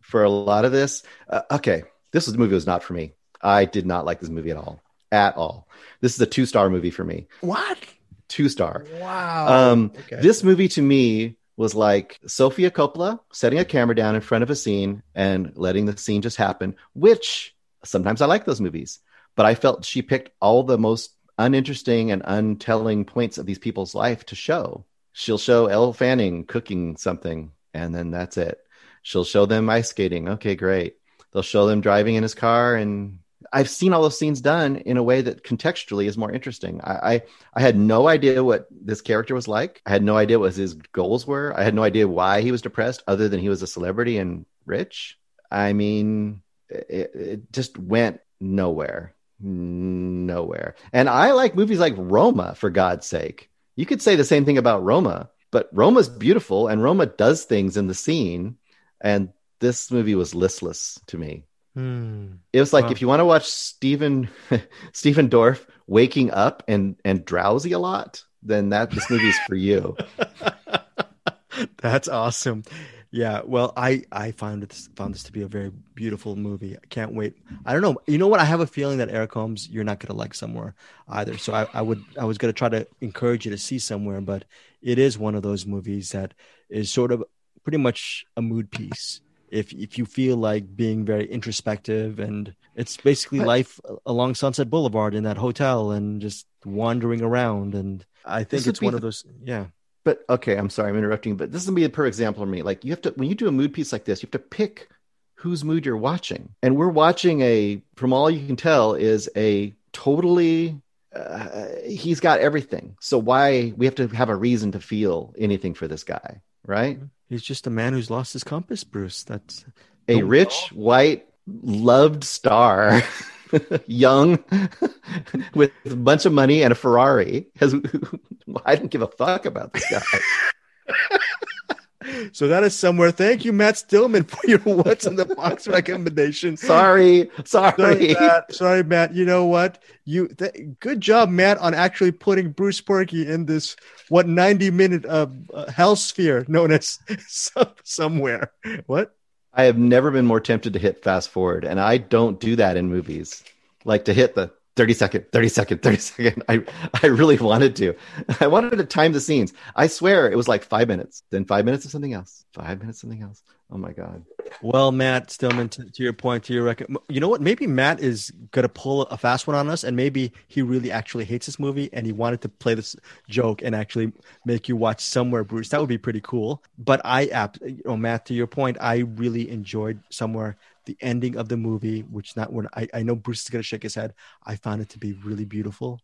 for a lot of this uh, okay this was, movie was not for me I did not like this movie at all. At all. This is a two star movie for me. What? Two star. Wow. Um, Okay. This movie to me was like Sofia Coppola setting a camera down in front of a scene and letting the scene just happen, which sometimes I like those movies. But I felt she picked all the most uninteresting and untelling points of these people's life to show. She'll show Elle Fanning cooking something, and then that's it. She'll show them ice skating. Okay, great. They'll show them driving in his car, and I've seen all those scenes done in a way that contextually is more interesting. I, I I had no idea what this character was like. I had no idea what his goals were. I had no idea why he was depressed, other than he was a celebrity and rich. I mean, it, it just went nowhere, nowhere. And I like movies like Roma, for God's sake. You could say the same thing about Roma, but Roma's beautiful, and Roma does things in the scene. And this movie was listless to me. Hmm. It was like Wow. if you want to watch Stephen [laughs] Stephen Dorff waking up and and drowsy a lot, then that this movie is for you. [laughs] That's awesome. Yeah, well, I I found this found this to be a very beautiful movie. I can't wait. I don't know. You know what? I have a feeling that Eric Holmes, you're not gonna like somewhere either. So I, I would I was gonna try to encourage you to see somewhere, but it is one of those movies that is sort of pretty much a mood piece. If if you feel like being very introspective and it's basically But- life along Sunset Boulevard in that hotel and just wandering around and I think it's one the- of those yeah. But okay, I'm sorry, I'm interrupting, but this is gonna be a per example for me. Like you have to when you do a mood piece like this, you have to pick whose mood you're watching. And we're watching a, from all you can tell, is a totally uh, he's got everything. So why we have to have a reason to feel anything for this guy, right? He's just a man who's lost his compass, Bruce. That's A Don't we rich, white, loved star, [laughs] young, [laughs] with a bunch of money and a Ferrari. [laughs] Has I didn't give a fuck about this guy. So that is somewhere. Thank you, Matt Stillman, for your what's in the box recommendation. Sorry, Sorry, sorry. Matt. Sorry, Matt. You know what? You th- good job, Matt, on actually putting Bruce Purkey in this what ninety minute uh, uh, hell sphere known as [laughs] some, somewhere. What? I have never been more tempted to hit fast forward, and I don't do that in movies. Like to hit the 30 second, 30 second, 30 second. I, I really wanted to. I wanted to time the scenes. I swear it was like five minutes, then five minutes of something else, five minutes, something else. Oh my God. Well, Matt Stillman, to, to your point, to your record, you know what? Maybe Matt is gonna pull a fast one on us, and maybe he really actually hates this movie, and he wanted to play this joke and actually make you watch somewhere, Bruce. That would be pretty cool. But I, know, Matt, to your point, I really enjoyed somewhere the ending of the movie, which not when I, I know Bruce is gonna shake his head. I found it to be really beautiful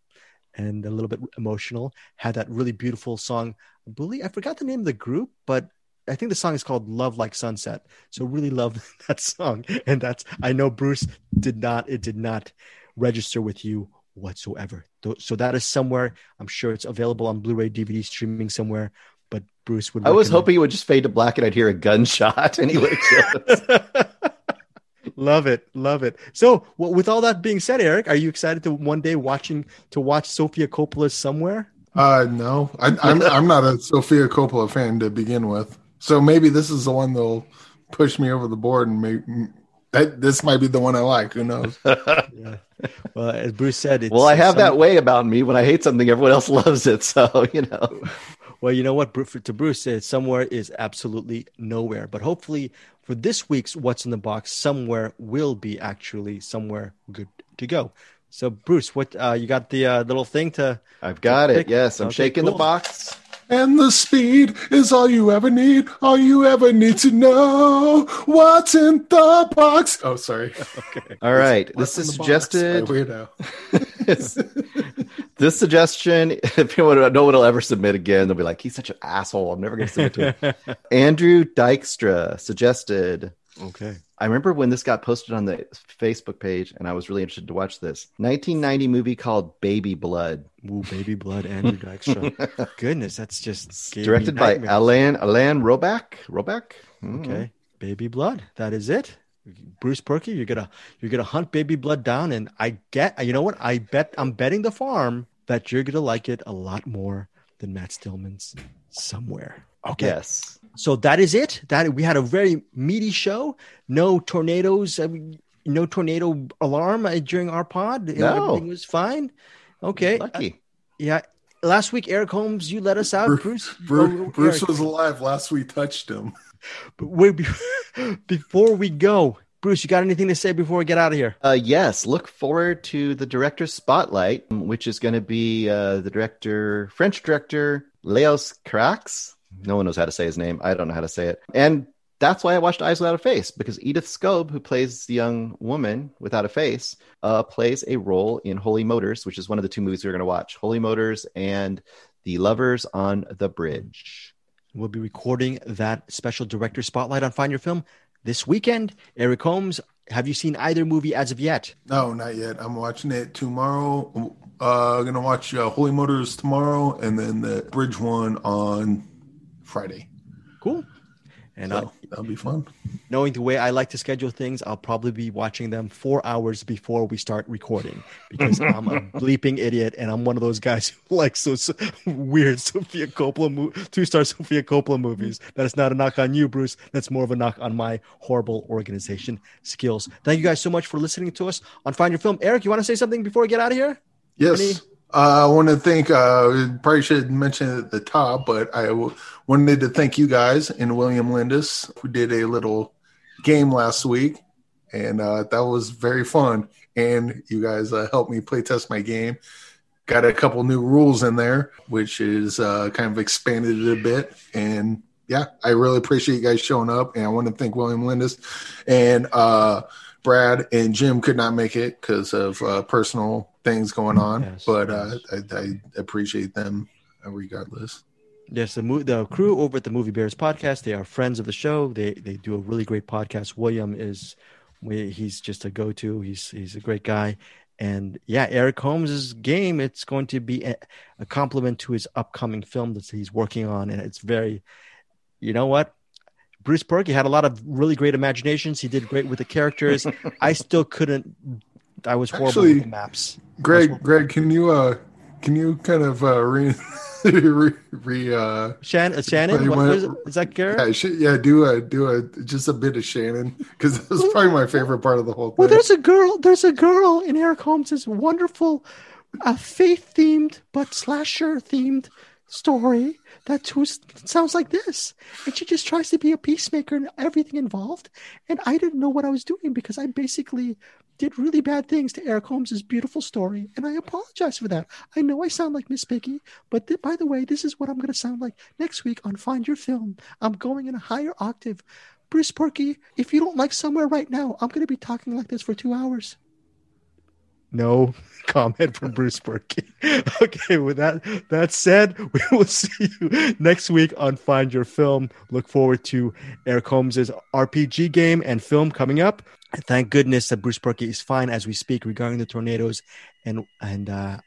and a little bit emotional. Had that really beautiful song. I believe I forgot the name of the group, but I think the song is called Love Like Sunset. So really love [laughs] that song. And that's I know Bruce did not it did not register with you whatsoever. So that is somewhere. I'm sure it's available on Blu-ray DVD streaming somewhere. But Bruce would I was hoping it would just fade to black and I'd hear a gunshot [laughs] and [laughs] he would kill us. Love it, love it. So well, with all that being said, Eric, are you excited to one day watching to watch Sofia Coppola's somewhere? Uh, no, I, I'm [laughs] I'm not a Sofia Coppola fan to begin with. So maybe this is the one that'll push me over the board and make that this might be the one I like. Who knows? [laughs] Yeah. Well, as Bruce said, it's well, I have some- that way about me. When I hate something, everyone else [laughs] loves it. So, you know. Well, you know what? To Bruce, uh, somewhere is absolutely nowhere. But hopefully, for this week's What's in the Box, somewhere will be actually somewhere good to go. So, Bruce, what uh, you got the uh, little thing to? I've got it. pick? Yes, I'm Okay, shaking the box. And the speed is all you ever need. All you ever need to know what's in the box. Oh, sorry. [laughs] Okay. [laughs] All right. What's This is in the box by suggested. Weirdo. [laughs] this suggestion, if anyone, no one will ever submit again, they'll be like, he's such an asshole. I'm never going to submit to him. Andrew Dykstra suggested. Okay. I remember when this got posted on the Facebook page, and I was really interested to watch this 1990 movie called Baby Blood, Ooh, baby blood, Andrew Dykstra. [laughs] Goodness, that's just directed by Alan Alain Robak. Robak. Hmm. Okay, baby blood. That is it. Bruce Purkey, you're gonna you're gonna hunt baby blood down, and I get. You know what? I bet I'm betting the farm that you're gonna like it a lot more than Matt Stillman's somewhere. Okay. Yes. So that is it. That we had a very meaty show. No tornadoes. I mean, no tornado alarm uh, during our pod. No. everything was fine. Okay, Lucky. yeah. Last week, Eric Holmes, you let us out. Bruce, Bruce, oh, Bruce was alive last we touched him. [laughs] but wait, [laughs] before we go, Bruce, you got anything to say before we get out of here? Uh, yes, look forward to the director's spotlight, which is going to be uh, the director, French director Leos Carax. No one knows how to say his name. I don't know how to say it. And that's why I watched Eyes Without a Face because Edith Scob, who plays the young woman without a face, uh, plays a role in Holy Motors, which is one of the two movies we're going to watch Holy Motors and The Lovers on the Bridge. We'll be recording that special director spotlight on Find Your Film this weekend. Eric Holmes, have you seen either movie as of yet? No, not yet. I'm watching it tomorrow. Uh, gonna watch uh, Holy Motors tomorrow, and then the Bridge one on Friday. Cool. And So uh, that'll be fun. knowing the way I like to schedule things, I'll probably be watching them four hours before we start recording because [laughs] I'm a bleeping idiot and I'm one of those guys who likes those [laughs] weird Sofia Coppola, mo- two star Sofia Coppola movies. That is not a knock on you, Bruce. That's more of a knock on my horrible organization skills. Thank you guys so much for listening to us on Find Your Film. Eric, you want to say something before we get out of here? Yes. Any- Uh, I want to thank, uh, probably should mention it at the top, but I w- wanted to thank you guys and William Lindis who did a little game last week. And uh, that was very fun. And you guys uh, helped me play test my game. Got a couple new rules in there, which is uh, kind of expanded it a bit. And yeah, I really appreciate you guys showing up. And I want to thank William Lindis and uh, Brad and Jim could not make it because of uh, personal things going on, Yes, but uh, I, I appreciate them uh, regardless. Yes, the mo- the crew over at the Movie Bears podcast, they are friends of the show. They they do a really great podcast. William is we- he's just a go-to. He's he's a great guy. And yeah, Eric Holmes's game, it's going to be a, a compliment to his upcoming film that he's working on and it's very you know what? Bruce Purkey had a lot of really great imaginations. He did great with the characters. [laughs] I still couldn't I was horrible Actually, with the maps. Greg, Greg, can you uh, can you kind of uh, re, [laughs] re, re uh, Shan- uh, Shannon, play what, is, is that Garrett? yeah, sh- yeah, do a do a just a bit of Shannon because that was probably my favorite part of the whole thing. Well, there's a girl. There's a girl in Eric Holmes's wonderful, uh, faith-themed but slasher-themed story that sounds like this, and she just tries to be a peacemaker and everything involved. And I didn't know what I was doing because I basically did really bad things to Eric Holmes's beautiful story, and I apologize for that. I know I sound like Miss Piggy, but th- by the way, this is what I'm going to sound like next week on Find Your Film. I'm going in a higher octave. Bruce Purkey, if you don't like somewhere right now, I'm going to be talking like this for two hours. No [laughs] comment from Bruce Purkey. [laughs] okay, with that that said, [laughs] we will see you next week on Find Your Film. Look forward to Eric Holmes's RPG game and film coming up. Thank goodness that Bruce Purkey is fine as we speak regarding the tornadoes and and uh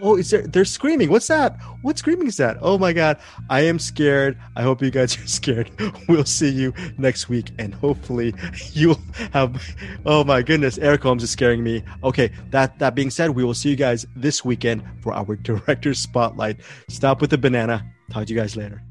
Oh, is there? They're screaming. What's that? What screaming is that? Oh my god, I am scared. I hope you guys [laughs] are scared. We'll see you next week, and hopefully [laughs] you'll have. Oh my goodness, Eric Holmes is scaring me. Okay, that that being said, we will see you guys this weekend for our [laughs] director's spotlight. Stop with the banana. Talk to you guys later.